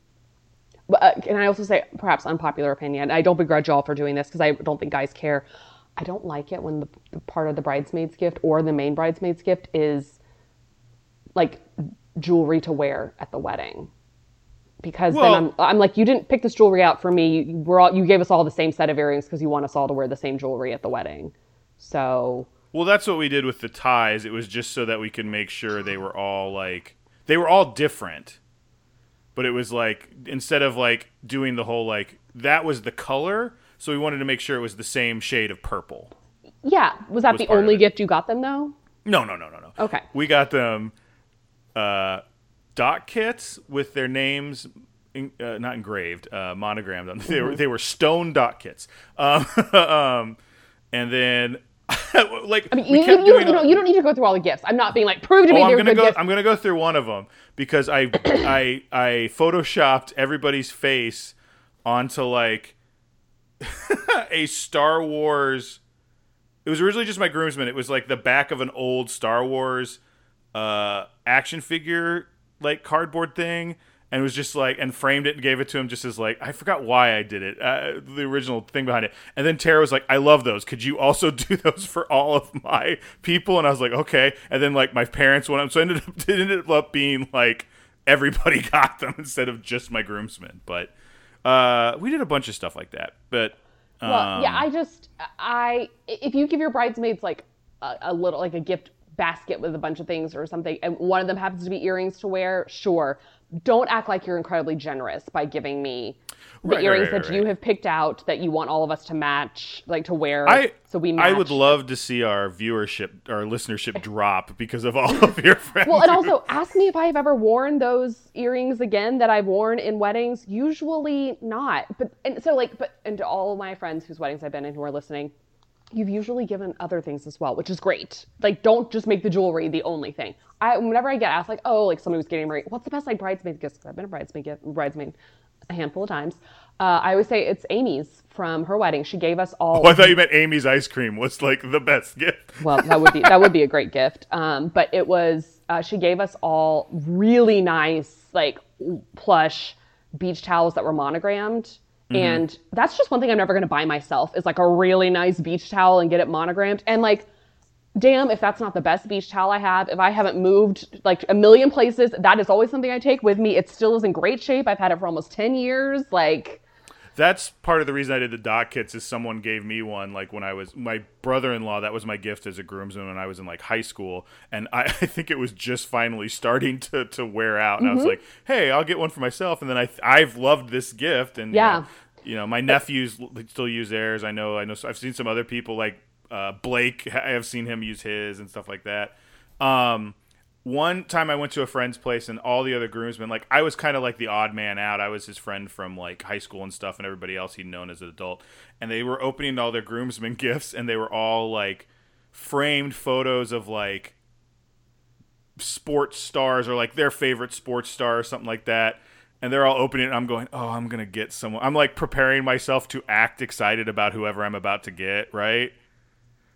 but uh, can i also say perhaps unpopular opinion i don't begrudge y'all for doing this because i don't think guys care i don't like it when the, the part of the bridesmaid's gift or the main bridesmaid's gift is like jewelry to wear at the wedding because Well- then I'm, I'm like you didn't pick this jewelry out for me you, we're all, you gave us all the same set of earrings because you want us all to wear the same jewelry at the wedding so Well, that's what we did with the ties. It was just so that we could make sure they were all like they were all different. But it was like instead of like doing the whole like that was the color, so we wanted to make sure it was the same shade of purple. yeah was that Was the only gift you got them though No, no, no, no, no. Okay. We got them uh Dopp kits with their names in, uh, not engraved, uh, monogrammed on. They Mm-hmm. were they were stone Dopp kits. Um, um and then like I mean, we you, you, you, know, you don't need to go through all the gifts i'm not being like prove to me Oh, I'm gonna go. gifts I'm gonna go through one of them because I I I photoshopped everybody's face onto like a Star Wars. It was originally just my groomsmen. It was like the back of an old Star Wars uh, action figure like cardboard thing. And was just like, and framed it and gave it to him just as like, I forgot why I did it, uh, the original thing behind it. And then Tara was like, I love those. Could you also do those for all of my people? And I was like, okay. And then like my parents went up, so it ended up, it ended up being like everybody got them instead of just my groomsmen. But uh, we did a bunch of stuff like that. But Well, yeah, um, I just I if you give your bridesmaids like a, a little like a gift basket with a bunch of things or something, and one of them happens to be earrings to wear, sure. Don't act like you're incredibly generous by giving me the Right, earrings right, that right, you have picked out that you want all of us to match, like to wear. I so we match. I would love to see our viewership, our listenership drop because of all of your friends. Well, and also ask me if I have ever worn those earrings again that I've worn in weddings. Usually not. But and so like, but and to all of my friends whose weddings I've been in who are listening, you've usually given other things as well, which is great. Like, don't just make the jewelry the only thing. I whenever I get asked like, oh, like somebody was getting married, what's the best like bridesmaid gifts? 'Cause I've been a bridesmaid gift, bridesmaid. a handful of times. Uh, I always say it's Amy's from her wedding. She gave us all. Oh, I thought you meant Amy's ice cream was like the best gift. well, that would be that would be a great gift. Um, but it was uh, she gave us all really nice like plush beach towels that were monogrammed. Mm-hmm. And that's just one thing I'm never going to buy myself is like a really nice beach towel and get it monogrammed. And like, damn, if that's not the best beach towel I have, if I haven't moved like a million places, that is always something I take with me. It still is in great shape. I've had it for almost 10 years. Like, That's part of the reason I did the Dopp kits is someone gave me one like when I was my brother-in-law that was my gift as a groomsman when I was in like high school and I, I think it was just finally starting to, to wear out and I Mm-hmm. was like hey I'll get one for myself and then I I've loved this gift and you Yeah. know, you know my nephews still use theirs I know I know I've seen some other people like uh, Blake I have seen him use his and stuff like that um one time I went to a friend's place and all the other groomsmen, like I was kind of like the odd man out. I was his friend from like high school and stuff, and everybody else he'd known as an adult. And they were opening all their groomsmen gifts, and they were all like framed photos of like sports stars or like their favorite sports star or something like that. And they're all opening it. And I'm going, oh, I'm gonna get someone. I'm like preparing myself to act excited about whoever I'm about to get, right?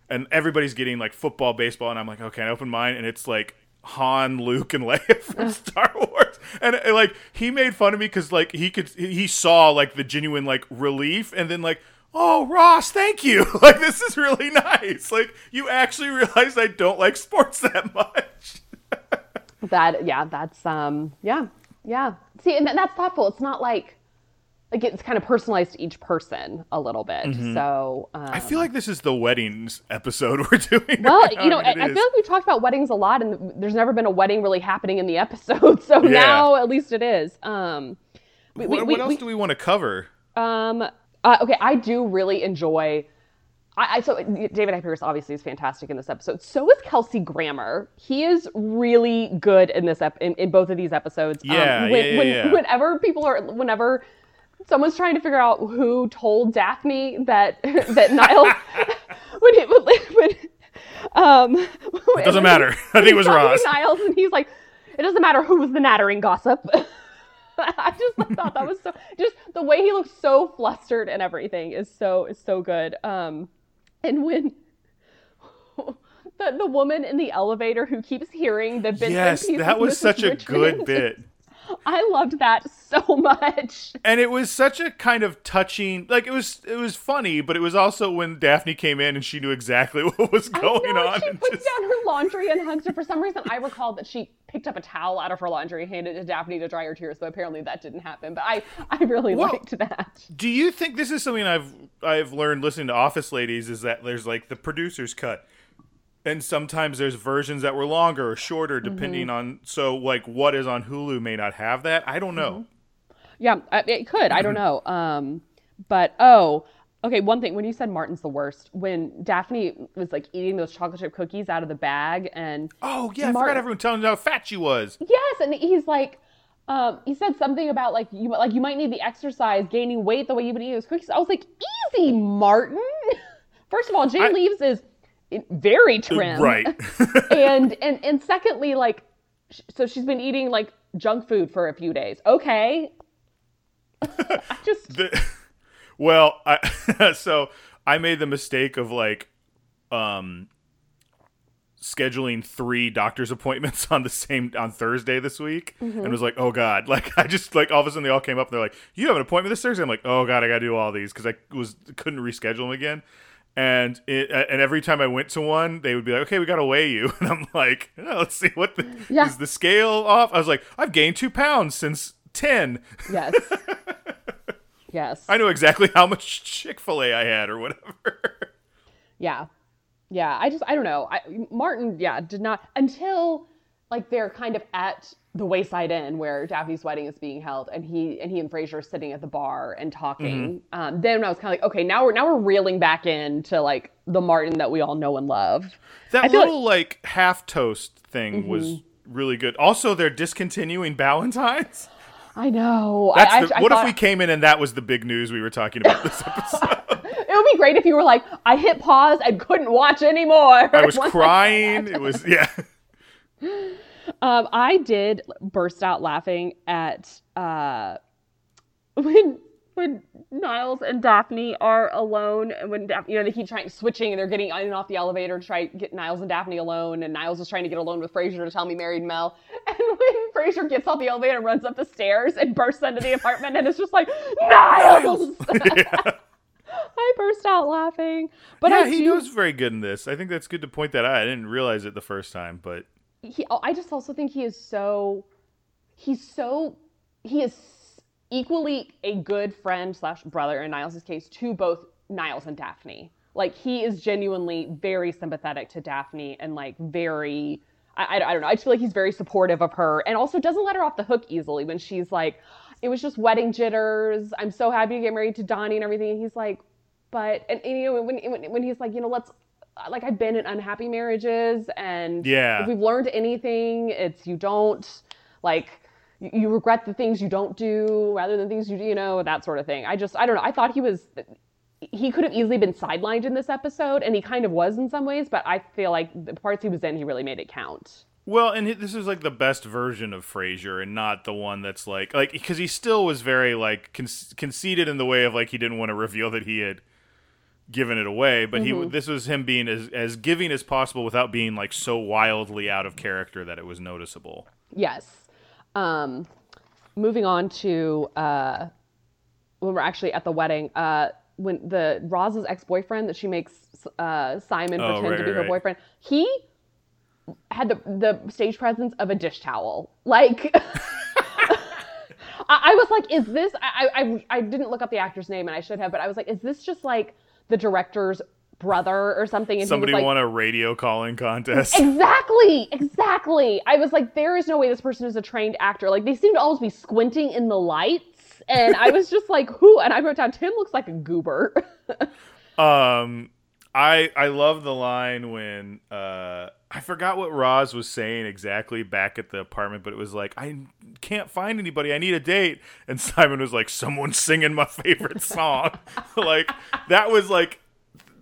and everybody's getting like football, baseball, and I'm like, okay, I open mine, and it's like Han, Luke, and Leia from Star Wars, and, and, like he made fun of me because like he could he saw like the genuine like relief, and then like. Oh Ross, thank you. Like this is really nice. Like you actually realize I don't like sports that much. that yeah that's um yeah yeah see and that's thoughtful it's not like like it's kind of personalized to each person a little bit so um, I feel like this is the weddings episode we're doing. well right you know I I, mean, I it feel like we talked about weddings a lot and there's never been a wedding really happening in the episode so Yeah. now at least it is um we, what, we, what else we- do we want to cover? um uh, okay i do really enjoy I, I so David Hyde Pierce obviously is fantastic in this episode. So is Kelsey Grammer. He is really good in this ep- in, in both of these episodes. Um, Yeah, when, yeah, yeah, when, yeah. Whenever people are, whenever someone's trying to figure out who told Daphne that that Niles when it when um It doesn't matter. I think it was Ross. Niles and he's like, it doesn't matter who was the nattering gossip. I just thought that was so just the way he looks so flustered and everything is so is so good. Um and when the the woman in the elevator who keeps hearing the bits Yes, that was such a good bit. I loved that so much. and it was such a kind of touching like it was it was funny but it was also when daphne came in and she knew exactly what was going know, on She puts just down her laundry and hugs her. For some reason, I recall that she picked up a towel out of her laundry and handed it to Daphne to dry her tears. But apparently, that didn't happen. But I, I really Well- liked that. do you think this is something i've i've learned listening to office ladies is that there's like the producer's cut and sometimes there's versions that were longer or shorter depending Mm-hmm. on so like what is on hulu may not have that i don't know Yeah, it could. I don't know. Um, but oh, okay. One thing when you said Martin's the worst, when Daphne was like eating those chocolate chip cookies out of the bag, and oh yeah i forgot everyone telling you how fat she was yes, and he's like. Um, he said something about like you like you might need the exercise, gaining weight the way you've been eating those cookies. I was like, easy, Martin. First of all, Jane I- Leeves is very trim, right and and and secondly, like, so she's been eating like junk food for a few days. Okay, I just the, well, I so I made the mistake of like um scheduling three doctor's appointments on the same on Thursday this week Mm-hmm. and was like, "Oh god." Like I just like all of a sudden they all came up and they're like, "You have an appointment this Thursday?" I'm like, "Oh god, I got to do all these cuz I was couldn't reschedule them again." And it, uh, and every time I went to one, they would be like, "Okay, we got to weigh you." And I'm like, oh, "Let's see what the Yeah. is the scale off?" I was like, "I've gained 2 pounds since 10." Yes. yes. I know exactly how much Chick Fil A I had or whatever. Yeah. Yeah. I just I don't know. I Martin, yeah, did not until like they're kind of at the Wayside Inn where Daphne's wedding is being held and he and he and Frasier are sitting at the bar and talking. Um, then I was kind of like, okay, now we're now we're reeling back into like the Martin that we all know and love. that little like, half toast thing was Mm-hmm. really good. Also, they're discontinuing Valentine's. I know. I, the, I, what thought, if we came in and that was the big news we were talking about this episode? It would be great if you were like, I hit pause and couldn't watch anymore. I was crying. It was yeah. Um, I did burst out laughing at uh, when when Niles and Daphne are alone, and when you know they keep trying switching, and they're getting on and off the elevator to try to get Niles and Daphne alone, and Niles is trying to get alone with Frasier to tell me married Mel, and when Frasier gets off the elevator and runs up the stairs and bursts into the apartment, and it's just like Niles. I burst out laughing. But yeah, I he do, was very good in this. I think that's good to point that out. I didn't realize it the first time, but he, oh, I just also think he is so, he's so, he is equally a good friend slash brother in Niles' case to both Niles and Daphne. Like he is genuinely very sympathetic to Daphne and like very, I, I, I don't know. I just feel like he's very supportive of her and also doesn't let her off the hook easily when she's like, it was just wedding jitters. I'm so happy to get married to Donnie and everything. And he's like, but and, and you know when, when when he's like, you know, let's like I've been in unhappy marriages and Yeah. if we've learned anything, it's you don't like you, regret the things you don't do rather than things you do, you know, that sort of thing. I just I don't know. I thought he was he could have easily been sidelined in this episode and he kind of was in some ways, but I feel like the parts he was in, he really made it count. Well, and this is like the best version of Frasier, and not the one that's like like because he still was very like con- conceited in the way of like he didn't want to reveal that he had given it away, but he this was him being as as giving as possible without being like so wildly out of character that it was noticeable. Yes. Um, moving on to uh, when we're actually at the wedding, uh, when the Roz's ex boyfriend that she makes uh, Simon Oh, pretend right, to be right, her boyfriend, he had the the stage presence of a dish towel. Like, I, I was like, is this? I, I I didn't look up the actor's name and I should have, but I was like, is this just like the director's brother or something? And Somebody like, won a radio calling contest. Exactly, exactly. I was like, there is no way this person is a trained actor. Like they seem to almost be squinting in the lights, and I was just like, who? And I wrote down Tim looks like a goober. Um, I I love the line when uh I forgot what Roz was saying exactly back at the apartment, but it was like I can't find anybody. I need a date, and Simon was like, "Someone's singing my favorite song." like that was like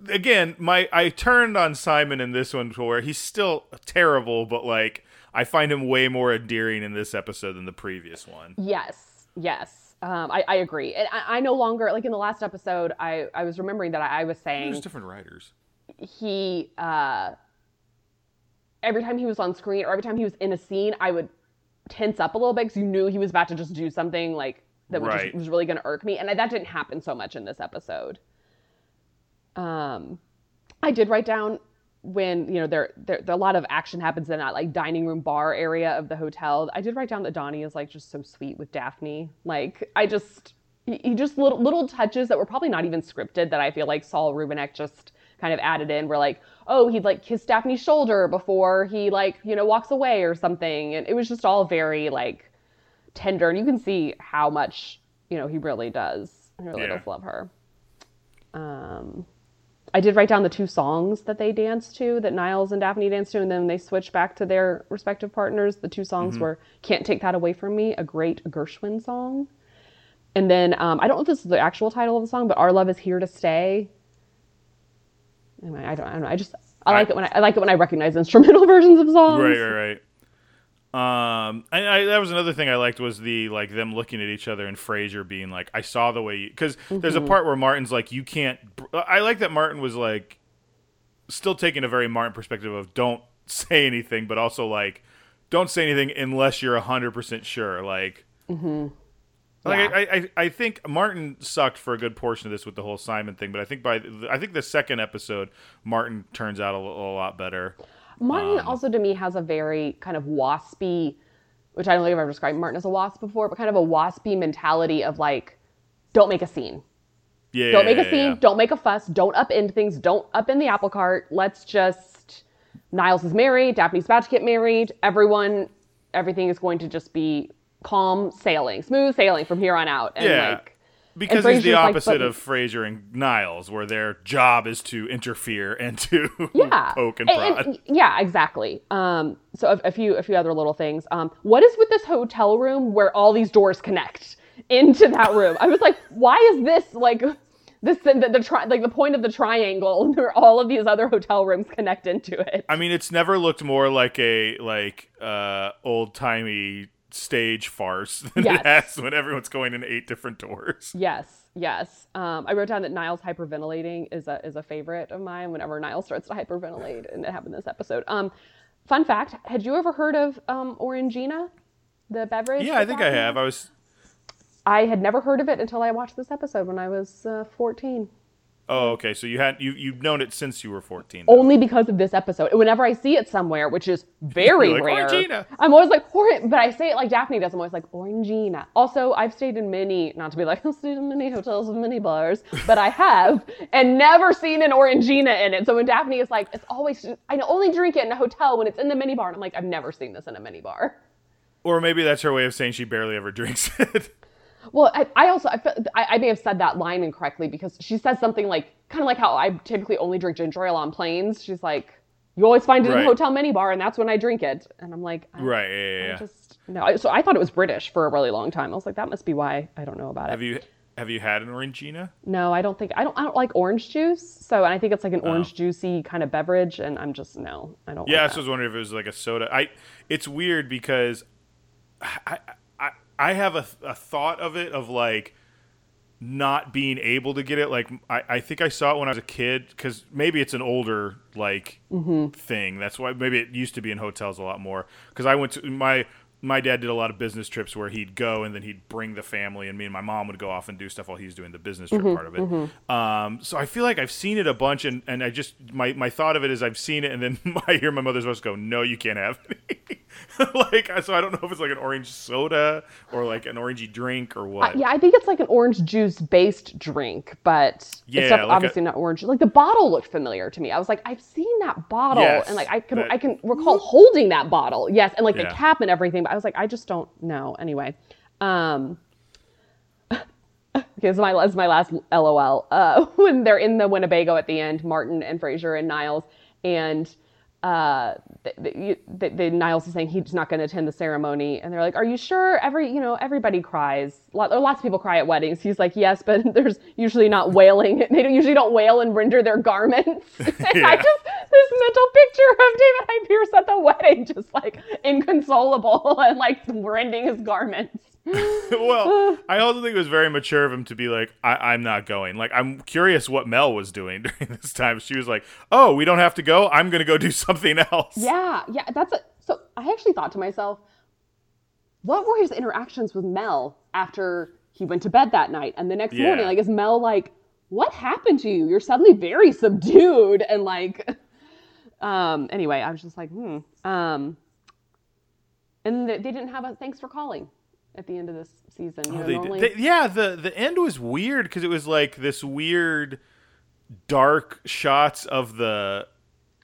again my I turned on Simon in this one to where he's still terrible, but like I find him way more endearing in this episode than the previous one. yes, yes. Um, I, I agree. And I, I no longer like in the last episode. I, I was remembering that I, I was saying There's different writers. he uh, every time he was on screen or every time he was in a scene, I would tense up a little bit because you knew he was about to just do something like that Right. just, was really going to irk me, and that didn't happen so much in this episode. Um, I did write down when you know there, there there a lot of action happens in that like dining room bar area of the hotel. I did write down that Donnie is like just so sweet with Daphne. Like I just he, he just little little touches that were probably not even scripted that I feel like Saul Rubinek just kind of added in. Where like oh he'd like kiss Daphne's shoulder before he like you know walks away or something, and it was just all very like tender, and you can see how much you know he really does. He really Yeah. does love her. Um, I did write down the two songs that they danced to, that Niles and Daphne danced to, and then they switched back to their respective partners. The two songs Mm-hmm. were "Can't Take That Away from Me," a great Gershwin song, and then um, I don't know if this is the actual title of the song, but "Our Love Is Here to Stay." Anyway, I don't, I don't know. I just I like it when I, I like it when I recognize instrumental versions of songs. Right, right, right. Um, and I, that was another thing I liked was the like them looking at each other and Frasier being like, "I saw the way," because there's a part where Martin's like, "You can't." I like that Martin was like, still taking a very Martin perspective of don't say anything, but also like, don't say anything unless you're hundred percent sure. Like, like Yeah. I, I, I think Martin sucked for a good portion of this with the whole Simon thing, but I think by I think the second episode, Martin turns out a, a lot better. Martin Um, also to me has a very kind of waspy, which I don't think I've ever described Martin as a wasp before, but kind of a waspy mentality of like, don't make a scene. Yeah, Don't make yeah, a scene. Don't make a fuss. Don't upend things. Don't upend the apple cart. Let's just. Niles is married. Daphne's about to get married. Everyone, everything is going to just be calm sailing, smooth sailing from here on out. And Yeah. like, Because And he's the Frasier's like, opposite but- of Frasier and Niles, where their job is to interfere and to yeah, poke and And- prod. and- yeah, exactly. Um, so a, a few, a few other little things. Um, what is with this hotel room where all these doors connect into that room? I was like, why is this like this the, the tri- like the point of the triangle where all of these other hotel rooms connect into it? I mean, it's never looked more like a like uh, old timey stage farce than Yes. it has when everyone's going in eight different doors. Yes, yes. Um, I wrote down that Niles hyperventilating is a is a favorite of mine. Whenever Niles starts to hyperventilate, and it happened this episode. Um, fun fact: Had you ever heard of um, Orangina, the beverage? Yeah, I think I have. I was. I had never heard of it until I watched this episode when I was uh, 14. Oh, okay. So you had you you've known it since you were fourteen. though. Only because of this episode. Whenever I see it somewhere, which is very like, rare, "Orangina." I'm always like, but I say it like Daphne does. I'm always like, Orangina. Also, I've stayed in many, not to be like, I've stayed in many hotels and many bars, but I have, and never seen an Orangina in it. So when Daphne is like, it's always, I only drink it in a hotel when it's in the mini bar. And I'm like, I've never seen this in a mini bar. Or maybe that's her way of saying she barely ever drinks it. Well, I, I also I, feel, I, I may have said that line incorrectly because she says something like kind of like how I typically only drink ginger ale on planes. She's like, "You always find it in Right. a hotel minibar, and that's when I drink it." And I'm like, I, right. Yeah. yeah, I just no. So I thought it was British for a really long time. I was like, that must be why I don't know about Have it. you have you had an Orangina? No, I don't think I don't. I don't like orange juice. So and I think it's like an Oh. orange juicy kind of beverage, and I'm just no. I don't. Yeah, I like was wondering if it was like a soda. I it's weird because I I have a, a thought of it of like not being able to get it. Like I, I think I saw it when I was a kid because maybe it's an older like mm-hmm. thing. That's why maybe it used to be in hotels a lot more. Because I went to my my dad did a lot of business trips where he'd go and then he'd bring the family and me and my mom would go off and do stuff while he's doing the business trip mm-hmm, part of it. Mm-hmm. Um, so I feel like I've seen it a bunch and, and I just my, my thought of it is I've seen it and then I hear my mother's voice go, No, you can't have any. like so I don't know if it's like an orange soda or like an orangey drink or what. Yeah, I think it's like an orange juice based drink, but Yeah, it's like a- obviously not orange. Like the bottle looked familiar to me. I was like, I've seen that bottle, Yes, and like I can that- I can recall holding that bottle. Yes, and like Yeah. the cap and everything. But I was like, I just don't know. Anyway, um, okay, this is my this is my last LOL. Uh, when they're in the Winnebago at the end, Martin and Frasier and Niles, and uh, the, the, the, Niles is saying he's not going to attend the ceremony, and they're like, "Are you sure?" Every you know, everybody cries. Lot, lots of people cry at weddings. He's like, "Yes, but there's usually not wailing. They don't, usually don't wail and render their garments." and I just this mental picture of David Hyde Pierce at the wedding, just like inconsolable and like rending his garments. well, I also think it was very mature of him to be like, I- I'm not going. Like, I'm curious what Mel was doing during this time. She was like, Oh, we don't have to go. I'm going to go do something else. Yeah, yeah, that's a, so. I actually thought to myself, what were his interactions with Mel after he went to bed that night and the next Yeah. morning? Like, is Mel like, what happened to you? You're suddenly very subdued and like, um. Anyway, I was just like, hmm. Um. And they didn't have a thanks for calling at the end of this season. Oh, you know, They- normally, they- yeah, the the end was weird because it was like this weird, dark shots of the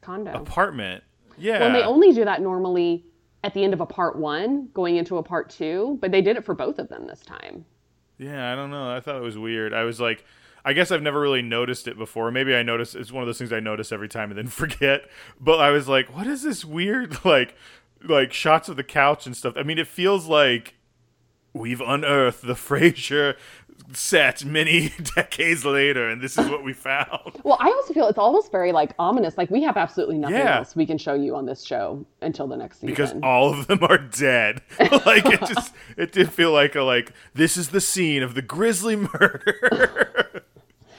condo. apartment. Yeah, Well, and they only do that normally at the end of a part one, going into a part two, but they did it for both of them this time. Yeah, I don't know. I thought it was weird. I was like, I guess I've never really noticed it before. Maybe I noticed it's one of those things I notice every time and then forget. But I was like, what is this weird like like shots of the couch and stuff? I mean, it feels like we've unearthed the Frasier set many decades later, and this is what we found. Well, I also feel it's almost very like ominous. Like we have absolutely nothing Yeah. else we can show you on this show until the next season. Because all of them are dead. like it just it did feel like a like this is the scene of the grisly murder.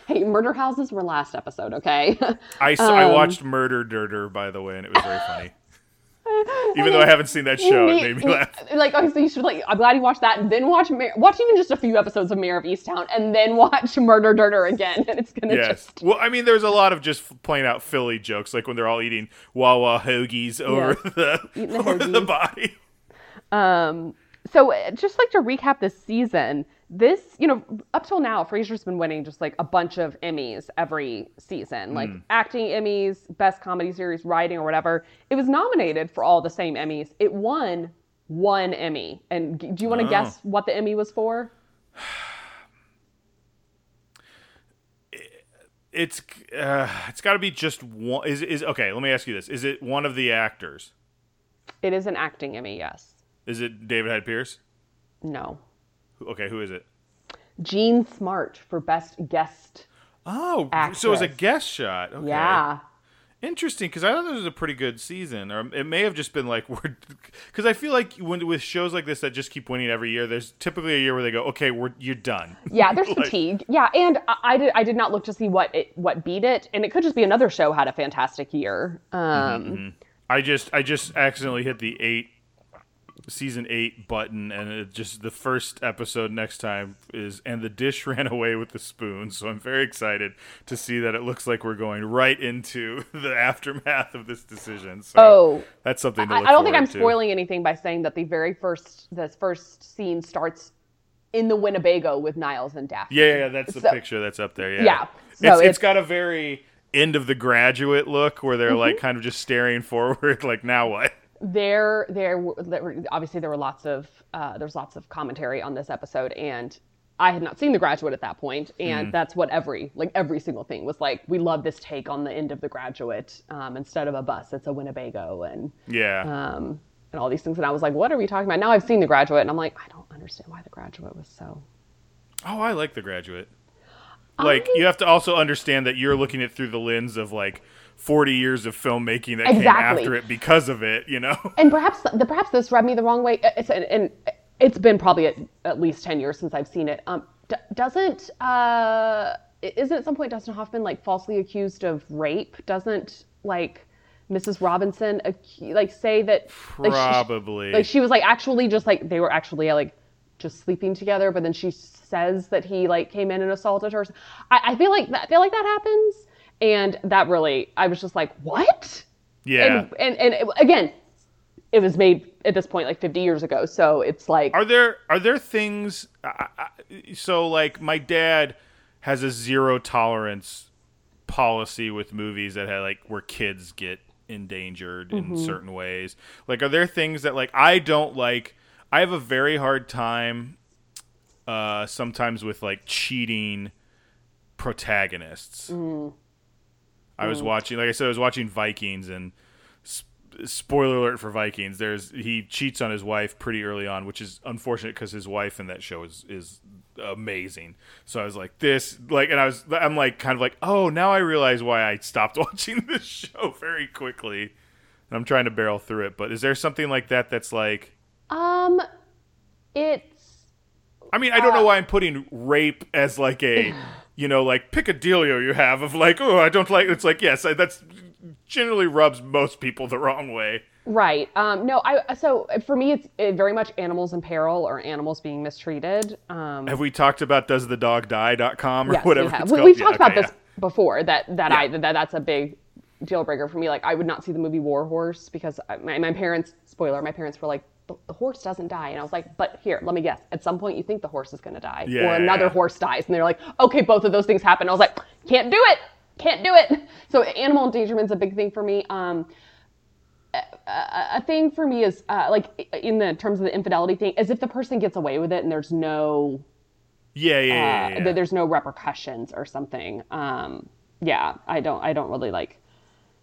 hey, murder houses were last episode, okay? I, Um, I watched Murder Durder, by the way, and it was very funny. Even though I haven't seen that show, it made me laugh. Like, okay, so you should like. I'm glad you watched that, and then watch Mar- watch even just a few episodes of Mare of Easttown, and then watch Murder Durder again, and it's gonna Yes. just. Well, I mean, there's a lot of just playing out Philly jokes, like when they're all eating Wawa hoagies over Yes. the the over the body. Um, so just like to recap this season, this, you know, up till now, Frasier's been winning just like a bunch of Emmys every season, like acting Emmys, best comedy series, writing, or whatever. It was nominated for all the same Emmys. It won one Emmy. And do you want to Oh. guess what the Emmy was for? It's uh, it's got to be just one. Is is okay? Let me ask you this: Is it one of the actors? It is an acting Emmy, yes. Is it David Hyde Pierce? No. Okay, who is it? Jean Smart for best guest. Oh, so it was a guest shot. Okay. Yeah. Interesting, because I thought this was a pretty good season, or it may have just been like we're, because I feel like when with shows like this that just keep winning every year, there's typically a year where they go, okay, we're you're done. Yeah, there's Like- fatigue. Yeah, and I, I did I did not look to see what it what beat it, and it could just be another show had a fantastic year. Um, I just I just accidentally hit the eight season eight button, and it just the first episode next time is and the dish ran away with the spoon. So I'm very excited to see that it looks like we're going right into the aftermath of this decision. So Oh, that's something to I, I don't think I'm to. spoiling anything by saying that the very first this first scene starts in the Winnebago with Niles and Daphne. Yeah, yeah, that's the So- picture that's up there. Yeah, Yeah, so it's, it's it's- got a very end of the graduate look where they're Mm-hmm. like kind of just staring forward, like now what? There there were, there were obviously there were lots of uh, there's lots of commentary on this episode and I had not seen The Graduate at that point, and that's what every like every single thing was like. We love this take on the end of The Graduate. Um, instead of a bus, it's a Winnebago, and Yeah, um, and all these things. And I was like, what are we talking about? Now I've seen The Graduate, and I'm like, I don't understand why The Graduate was so. Oh, I like The Graduate. Like you have to also understand that you're looking at through the lens of like 40 years of filmmaking that came after it because of it, you know. And perhaps the perhaps this rubbed me the wrong way. It's and, and it's been probably at, at least ten years since I've seen it. Um, d- doesn't uh, isn't at some point Dustin Hoffman like falsely accused of rape? Doesn't like Mrs. Robinson acu- like say that like, she- Probably. like she was like actually just like they were actually like just sleeping together, but then she says that he like came in and assaulted her. I, I feel like that I feel like that happens, and that really I was just like what? yeah. and and, and again it was made at this point like 50 years ago so it's like Are there are there things? I, I, so like my dad has a zero tolerance policy with movies that have like where kids get endangered in certain ways. Like, are there things that like I don't like? I have a very hard time uh, sometimes with like cheating protagonists. I was watching, like I said, I was watching Vikings and spoiler alert for Vikings. There's he cheats on his wife pretty early on, which is unfortunate because his wife in that show is is amazing. So I was like, this like, and I was I'm like kind of like, oh, now I realize why I stopped watching this show very quickly. And I'm trying to barrel through it, but is there something like that that's like? um it's I mean, I don't know why I'm putting rape as like a, you know, like dealio you have of like, oh, I don't like. It's like yes, I, that's generally rubs most people the wrong way. right um no i so for me it's it very much animals in peril or animals being mistreated um Have we talked about does the dog die.com or yes, whatever we have. we've Yeah, talked okay, about this before that that i that that's a big deal breaker for me like i would not see the movie war horse because I- my, my parents spoiler my parents were like "The- horse doesn't die. And i was like but here let me guess. At some point you think the horse is going to die Yeah, or another horse dies and they're like okay both of those things happen. I was like can't do it can't do it. So animal endangerment's a big thing for me. Um a thing for me is uh, like in the terms of the infidelity thing is if the person gets away with it and there's no Yeah, yeah, uh, yeah, yeah. that there's no repercussions or something. Um, yeah, I don't I don't really like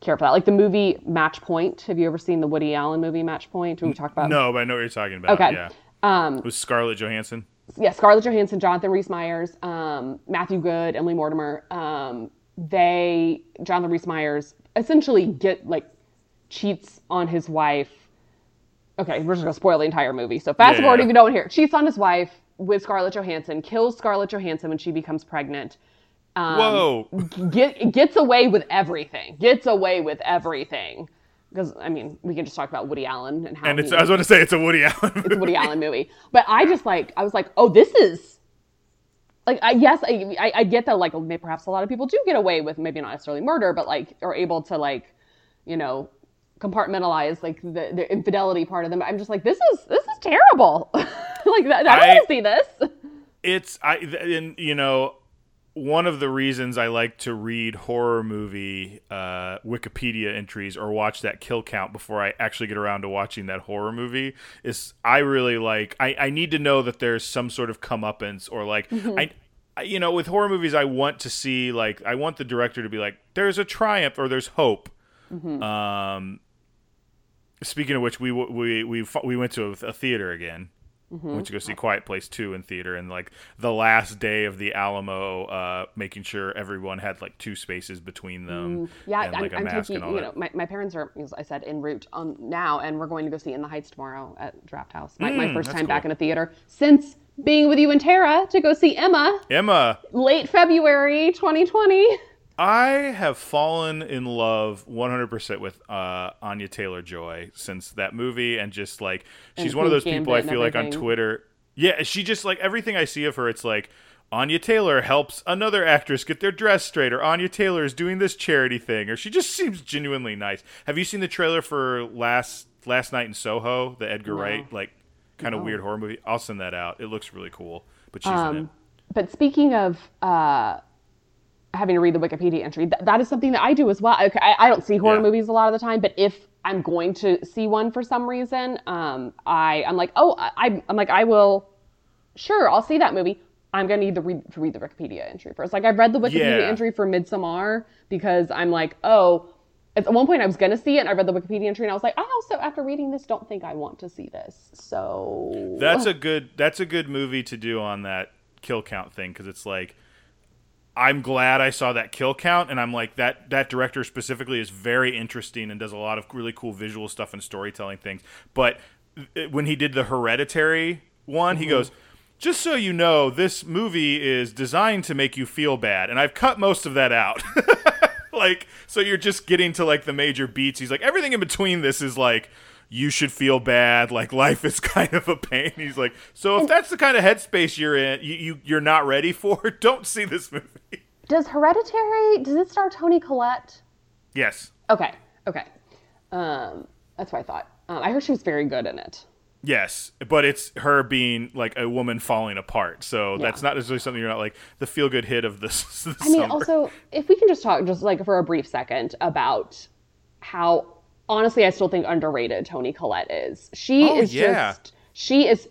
care for that. Like the movie Match Point. Have you ever seen the Woody Allen movie Match Point? We talked about no, but I know what you're talking about. Okay. Yeah. Um, With Scarlett Johansson. yeah, Scarlett Johansson, Jonathan Rhys Meyers, um, Matthew Goode, Emily Mortimer. Um, they Jonathan Rhys Meyers essentially get like cheats on his wife. Okay, we're just gonna spoil the entire movie. So fast Yeah. forward if you don't hear. Cheats on his wife with Scarlett Johansson, kills Scarlett Johansson when she becomes pregnant. Um, Whoa. Get, gets away with everything. Gets away with everything. Because I mean, we can just talk about Woody Allen and how And it's I was going to say it's a Woody Allen. it's a Woody Allen movie. But I just like I was like, oh, this is like I yes I, I I get that like perhaps a lot of people do get away with maybe not necessarily murder, but like are able to like you know compartmentalize like the, the infidelity part of them. I'm just like this is this is terrible. like I don't I- want to see this. it's I and you know one of the reasons I like to read horror movie uh, Wikipedia entries or watch that kill count before I actually get around to watching that horror movie is I really like I, I need to know that there's some sort of comeuppance or like I, I you know with horror movies I want to see like I want the director to be like there's a triumph or there's hope. Um, speaking of which, we we we we went to a, a theater again I went to go see Quiet Place 2 in theater, and like the last day of the Alamo, uh, making sure everyone had like two spaces between them. Yeah, and, I'm, like, a I'm taking, and all you that. know, my, my parents are, as I said, en route um, now, and we're going to go see In the Heights tomorrow at Drafthouse. My, my first Mm, time back in a theater since being with you and Tara to go see Emma Emma, late February 2020. I have fallen in love 100% with uh, Anya Taylor Joy since that movie, and just like she's And one of those people I feel like on. Twitter. Yeah, she just like everything I see of her, it's like Anya Taylor helps another actress get their dress straight, or Anya Taylor is doing this charity thing, or she just seems genuinely nice. Have you seen the trailer for last last night in Soho, the Edgar Wright like kind of weird horror movie? I'll send that out. It looks really cool, but she's in it. But speaking of uh, having to read the Wikipedia entry, th- that is something that I do as well. I, I don't see horror Yeah. movies a lot of the time, but if I'm going to see one for some reason, um, I I'm like, oh, I I'm like I will, sure, I'll see that movie. I'm gonna need to read to read the Wikipedia entry first. Like I've read the Wikipedia Yeah. entry for Midsommar because I'm like, oh. At one point, I was gonna see it, and I read the Wikipedia entry, and I was like, I also, after reading this, don't think I want to see this. So That's a good that's a good movie to do on that kill count thing because it's like I'm glad I saw that kill count and I'm like that that director specifically is very interesting and does a lot of really cool visual stuff and storytelling things. But uh, when he did the Hereditary one, he goes. Just so you know, this movie is designed to make you feel bad, and I've cut most of that out. like, so you're just getting to like the major beats. He's like, everything in between this is like, you should feel bad. Like life is kind of a pain. He's like, so if that's the kind of headspace you're in, you, you you're not ready for, don't see this movie. does Hereditary does it star Toni Collette? Yes, Okay, okay. Um, that's what I thought. Um, I heard she was very good in it. yes, but it's her being like a woman falling apart. So that's not necessarily something you're not like the feel good hit of this. I mean, also, if we can just talk, just like for a brief second, about how honestly, I still think underrated Toni Collette is. She Oh, is yeah. just, she is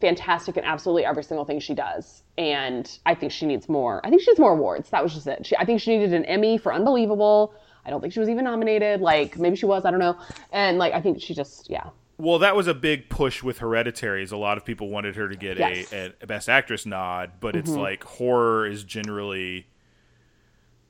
fantastic in absolutely every single thing she does. And I think she needs more. I think she needs more awards. That was just it. She, I think she needed an Emmy for Unbelievable. I don't think she was even nominated. Like, maybe she was, I don't know. And like, I think she just, yeah. Well, that was a big push with Hereditary. Is a lot of people wanted her to get Yes. Mm-hmm. a, a Best Actress nod, but it's like horror is generally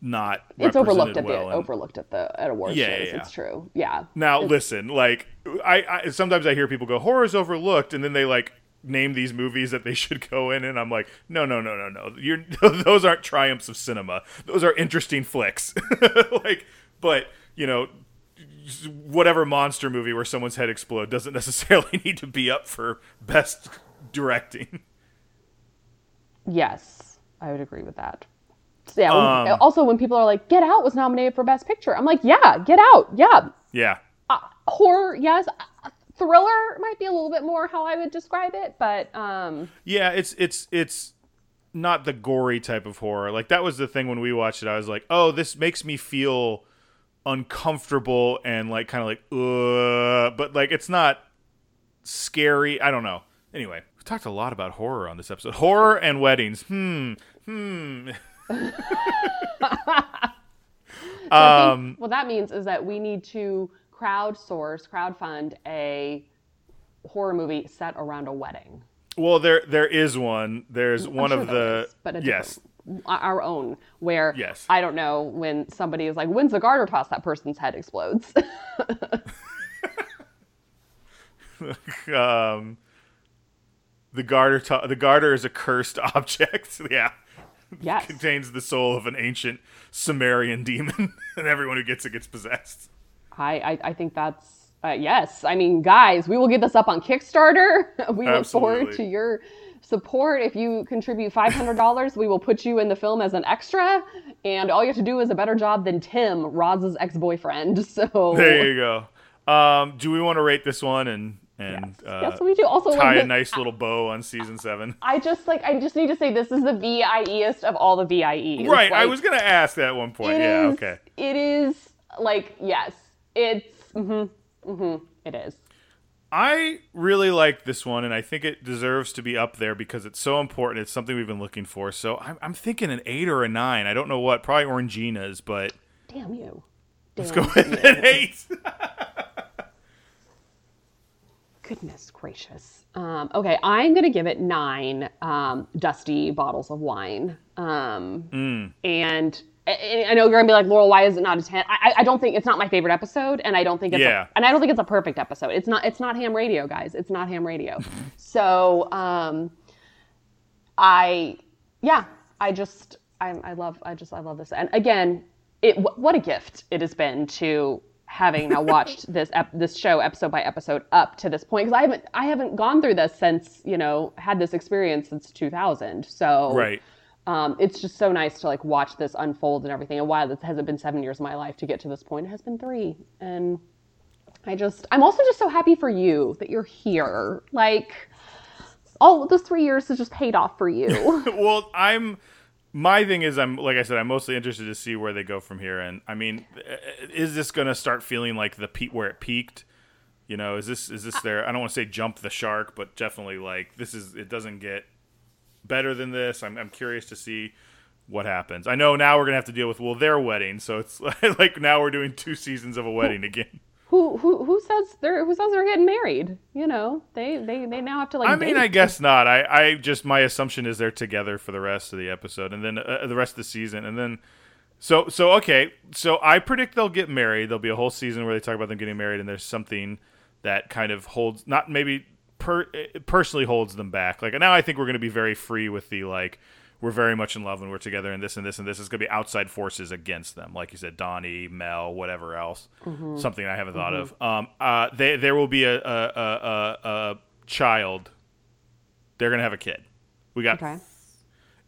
not. It's overlooked well the in- overlooked at the at award Yeah, shows. yeah, yeah. It's true. Yeah. Now, listen, like I, I sometimes I hear people go horror is overlooked, and then they like name these movies that they should go in, and I'm like, no, no, no, no, no. You're those aren't triumphs of cinema. Those are interesting flicks. like, but you know. Whatever monster movie where someone's head explode doesn't necessarily need to be up for best directing. Yes, I would agree with that. So, yeah. when- Um, also, when people are like, "Get Out" was nominated for Best Picture, I'm like, "Yeah, Get Out, yeah." Yeah, Uh, horror, yes. Uh, Thriller might be a little bit more how I would describe it, but um, Yeah, it's it's it's not the gory type of horror. Like that was the thing when we watched it. I was like, "Oh, this makes me feel uncomfortable and like kind of like uh, but like it's not scary. I don't know. Anyway, we talked a lot about horror on this episode. Horror and weddings. Hmm. Hmm. um what that means is that we need to crowdsource, crowdfund a horror movie set around a wedding. well there there is one. There's one sure of the is, but yes. our own, where Yes. I don't know when somebody is like, "When's the garter toss?" That person's head explodes. um, the garter to- the garter is a cursed object. yeah, yes. contains the soul of an ancient Sumerian demon, and everyone who gets it gets possessed. I, I, I think that's uh, yes. I mean, guys, we will get this up on Kickstarter. we look forward to your support. If you contribute five hundred dollars, we will put you in the film as an extra, and all you have to do is a better job than Tim, Roz's ex-boyfriend. So There you go. Um, do we want to rate this one and and uh, yes, we do. Also, tie like, a nice little bow on season seven? I just like I just need to say this is the VIEest of all the VIEs. Right, I was gonna ask that at one point. Yeah, is- okay. It is like yes, it's mm-hmm, mm-hmm, it is. I really like this one, and I think it deserves to be up there because it's so important. It's something we've been looking for. So I'm, I'm thinking an eight or a nine. I don't know what. Probably Orangina's, but Damn you. Damn let's go with an eight. Goodness gracious. Um, okay, I'm gonna give it nine um, dusty bottles of wine. Um, Mm. And I, I know you're gonna be like, Laurel, why is it not a ten? I, I don't think it's not my favorite episode, and I don't think it's Yeah. a, and I don't think it's a perfect episode. It's not. It's not ham radio, guys. It's not ham radio. so, um, I, yeah, I just, I, I love, I just, I love this. And again, it what a gift it has been to having now watched this ep- this show episode by episode up to this point because I haven't I haven't gone through this since you know had this experience since 2000. So Right. um, it's just so nice to like watch this unfold and everything. And while it hasn't been seven years of my life to get to this point, it has been three. And I just, I'm also just so happy for you that you're here. Like, all those three years has just paid off for you. well, I'm. My thing is, I'm like I said, I'm mostly interested to see where they go from here. And I mean, uh, is this going to start feeling like the peak where it peaked? You know, is this is this there? I don't want to say jump the shark, but definitely like this is. It doesn't get better than this. I'm I'm curious to see what happens. I know now we're gonna have to deal with well their wedding, so it's like now we're doing two seasons of a wedding again. Who who who says they're who says they're getting married? You know, they they they now have to like. I mean, date. I guess not. I, I just my assumption is they're together for the rest of the episode, and then uh, the rest of the season, and then so so okay. So I predict they'll get married. There'll be a whole season where they talk about them getting married, and there's something that kind of holds not maybe per, uh, personally holds them back. Like now, I think we're going to be very free with the like. We're very much in love and we're together, and this and this and this is going to be outside forces against them, like you said, Donnie, Mel, whatever else. Something I haven't thought of. Um, uh, they, there will be a, a, a, a, child they're gonna have a kid. We got Okay.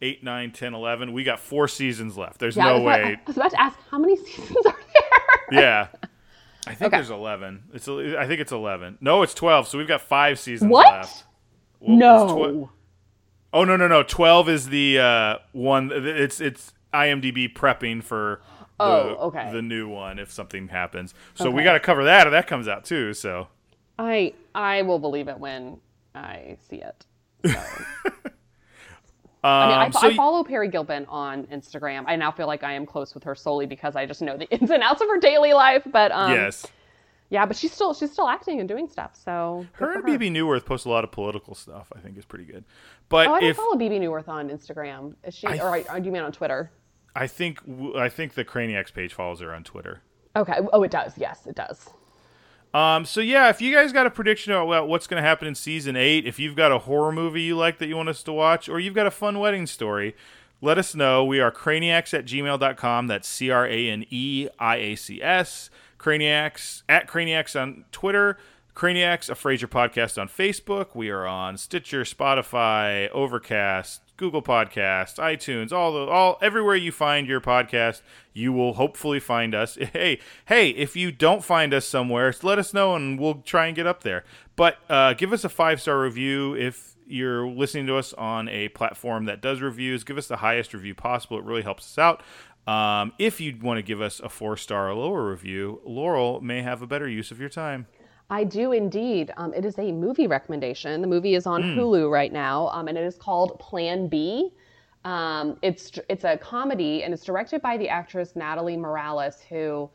eight, nine, 10, 11. We got four seasons left. There's Yeah, I no about, way. I was about to ask how many seasons are there. yeah, I think Okay. there's eleven. It's I think it's eleven. No, it's twelve. So we've got five seasons What? left. Well, no. Oh no no no! Twelve is the uh, one. It's it's IMDb prepping for. The, Oh, okay. The new one, if something happens, so we got to cover that, if that comes out too. So I I will believe it when I see it. I mean, I, Um, so I follow Peri Gilpin on Instagram. I now feel like I am close with her solely because I just know the ins and outs of her daily life. But um, yes, yeah, but she's still she's still acting and doing stuff. So her and Bebe Neuwirth post a lot of political stuff. I think is pretty good. But Oh, I don't if follow Bebe Neuwirth on Instagram. Is she? I or, or do you mean on Twitter? I think I think the Craniacs page follows her on Twitter. Okay. Oh, it does. Yes, it does. Um, so yeah, if you guys got a prediction about what's going to happen in season eight, if you've got a horror movie you like that you want us to watch, or you've got a fun wedding story, let us know. We are craniacs at gmail.com. That's C R A N E I A C S. Craniacs at Craniacs on Twitter. Craniacs, a Frasier podcast on Facebook. We are on Stitcher, Spotify, Overcast, Google Podcasts, iTunes, all the all everywhere you find your podcast, you will hopefully find us. Hey, hey, if you don't find us somewhere, let us know and we'll try and get up there. But uh, give us a five star review if you're listening to us on a platform that does reviews. Give us the highest review possible. It really helps us out. Um, if you want to give us a four star or lower review, Laurel may have a better use of your time. I do indeed. Um, it is a movie recommendation. The movie is on Hulu right now, um, and it is called Plan B. Um, it's it's a comedy, and it's directed by the actress Natalie Morales, who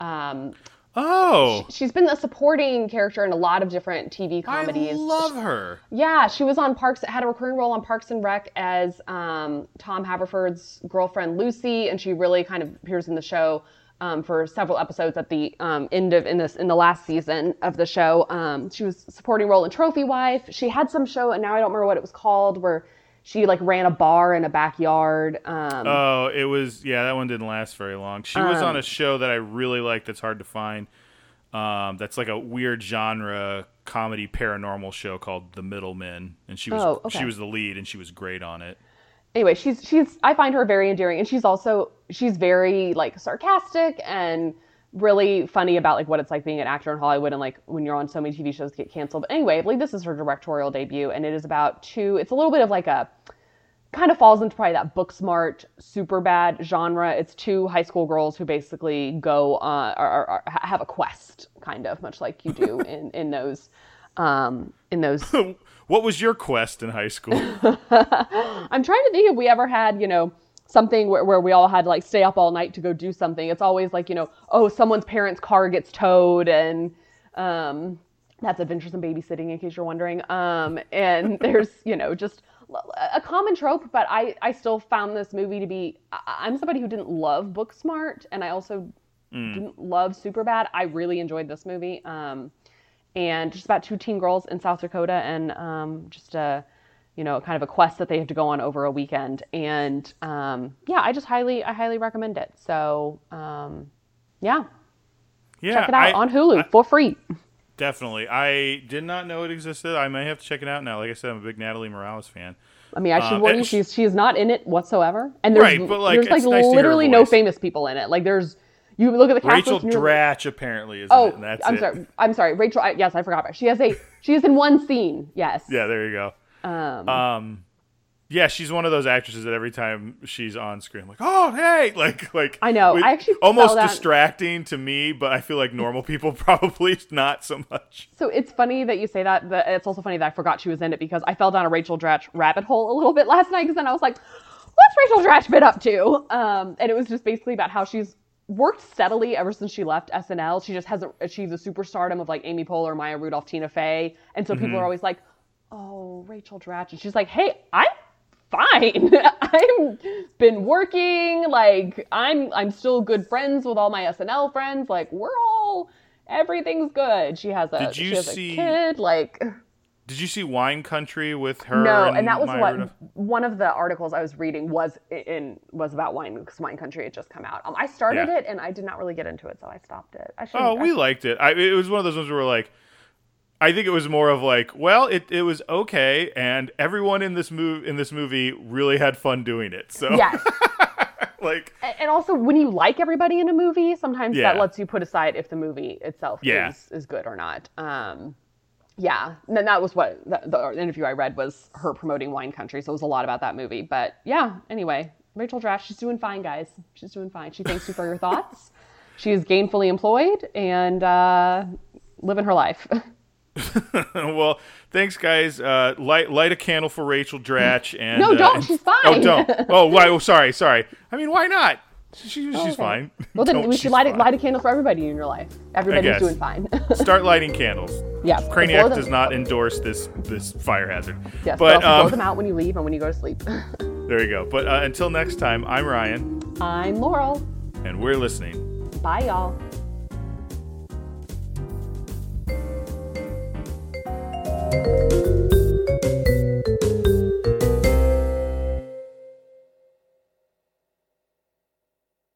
um, Oh, she's been a supporting character in a lot of different TV comedies. I love her. Yeah, she was on Parks. Had a recurring role on Parks and Rec as um, Tom Haverford's girlfriend Lucy, and she really kind of appears in the show um, for several episodes at the um, end of in this in the last season of the show. Um, she was supporting role in Trophy Wife. She had some show, and now I don't remember what it was called, where she like ran a bar in a backyard. Um, Oh, it was yeah. That one didn't last very long. She was Um, on a show that I really like. That's hard to find. Um, that's like a weird genre comedy paranormal show called The Middleman, and she was Oh, okay. she was the lead, and she was great on it. Anyway, she's she's I find her very endearing, and she's also she's very like sarcastic and really funny about like what it's like being an actor in Hollywood and like when you're on so many TV shows get canceled. But anyway, I believe this is her directorial debut, and it is about two. It's a little bit of like a kind of falls into probably that Booksmart, super bad genre. It's two high school girls who basically go uh, or, or, or have a quest, kind of much like you do in in those um, in those What was your quest in high school? I'm trying to think if we ever had, you know, something where, where we all had to like stay up all night to go do something. It's always like, you know, oh, someone's parents' car gets towed and um That's Adventures in Babysitting, in case you're wondering. Um, and there's, you know, just a common trope, but I, I still found this movie to be. I, am somebody who didn't love Booksmart, and I also mm. didn't love Superbad. I really enjoyed this movie. Um, and just about two teen girls in South Dakota, and um, just a, you know, kind of a quest that they have to go on over a weekend. And um, yeah, I just highly, I highly recommend it. So um, yeah, yeah, check it out I, on Hulu I, for free. Definitely. I did not know it existed. I may have to check it out now. Like I said, I'm a big Natalie Morales fan. I mean, I should um, warn you, she's she's not in it whatsoever. And there's right, but like, there's like nice literally no famous people in it. Like there's you look at the cast Rachel Dratch apparently is. Oh, it, I'm it. sorry. I'm sorry. Rachel. I, yes, I forgot about. She has a. She is in one scene. Yes. Yeah. There you go. Um. um yeah, she's one of those actresses that every time she's on screen, I'm like, oh hey, like like I know. I actually almost distracting to me, but I feel like normal people probably not so much. So it's funny that you say that. But it's also funny that I forgot she was in it because I fell down a Rachel Dratch rabbit hole a little bit last night because then I was like, what's Rachel Dratch been up to? Um, and it was just basically about how she's worked steadily ever since she left SNL. She just hasn't achieved the superstardom of like Amy Poehler, or Maya Rudolph, Tina Fey, and so mm-hmm. people are always like, oh, Rachel Dratch, and she's like, hey, I'm fine. I've been working, like I'm I'm still good friends with all my SNL friends. Like we're all everything's good. She has a Did you she has see, a kid, like Did you see Wine Country with her? No, and, and that was what one of the articles I was reading was in was about wine because Wine Country had just come out. Um, I started yeah. it and I did not really get into it, so I stopped it. I oh, we I, liked it. I, it was one of those ones where we're like I think it was more of like, well, it, it was okay, and everyone in this move in this movie really had fun doing it. So yes, like, and also when you like everybody in a movie, sometimes yeah. that lets you put aside if the movie itself yeah. is, is good or not. Um, yeah, and then that was what the, the, interview I read was her promoting Wine Country, so it was a lot about that movie. But yeah, anyway, Rachel Dratch, she's doing fine, guys. She's doing fine. She thanks you for your thoughts. She is gainfully employed and uh, living her life. well, thanks, guys. Uh, light light a candle for Rachel Dratch and no, don't. Uh, she's fine. Oh, don't. Oh, why? Oh, sorry, sorry. I mean, why not? She, oh, she's okay. fine. Well, then we should light a, light a, candle for everybody in your life. Everybody's doing fine. Start lighting candles. Yeah. Craniac does not endorse this this fire hazard. Yes, but, but um, blow them out when you leave and when you go to sleep. there you go. But uh, until next time, I'm Ryan. I'm Laurel. And we're listening. Bye, y'all.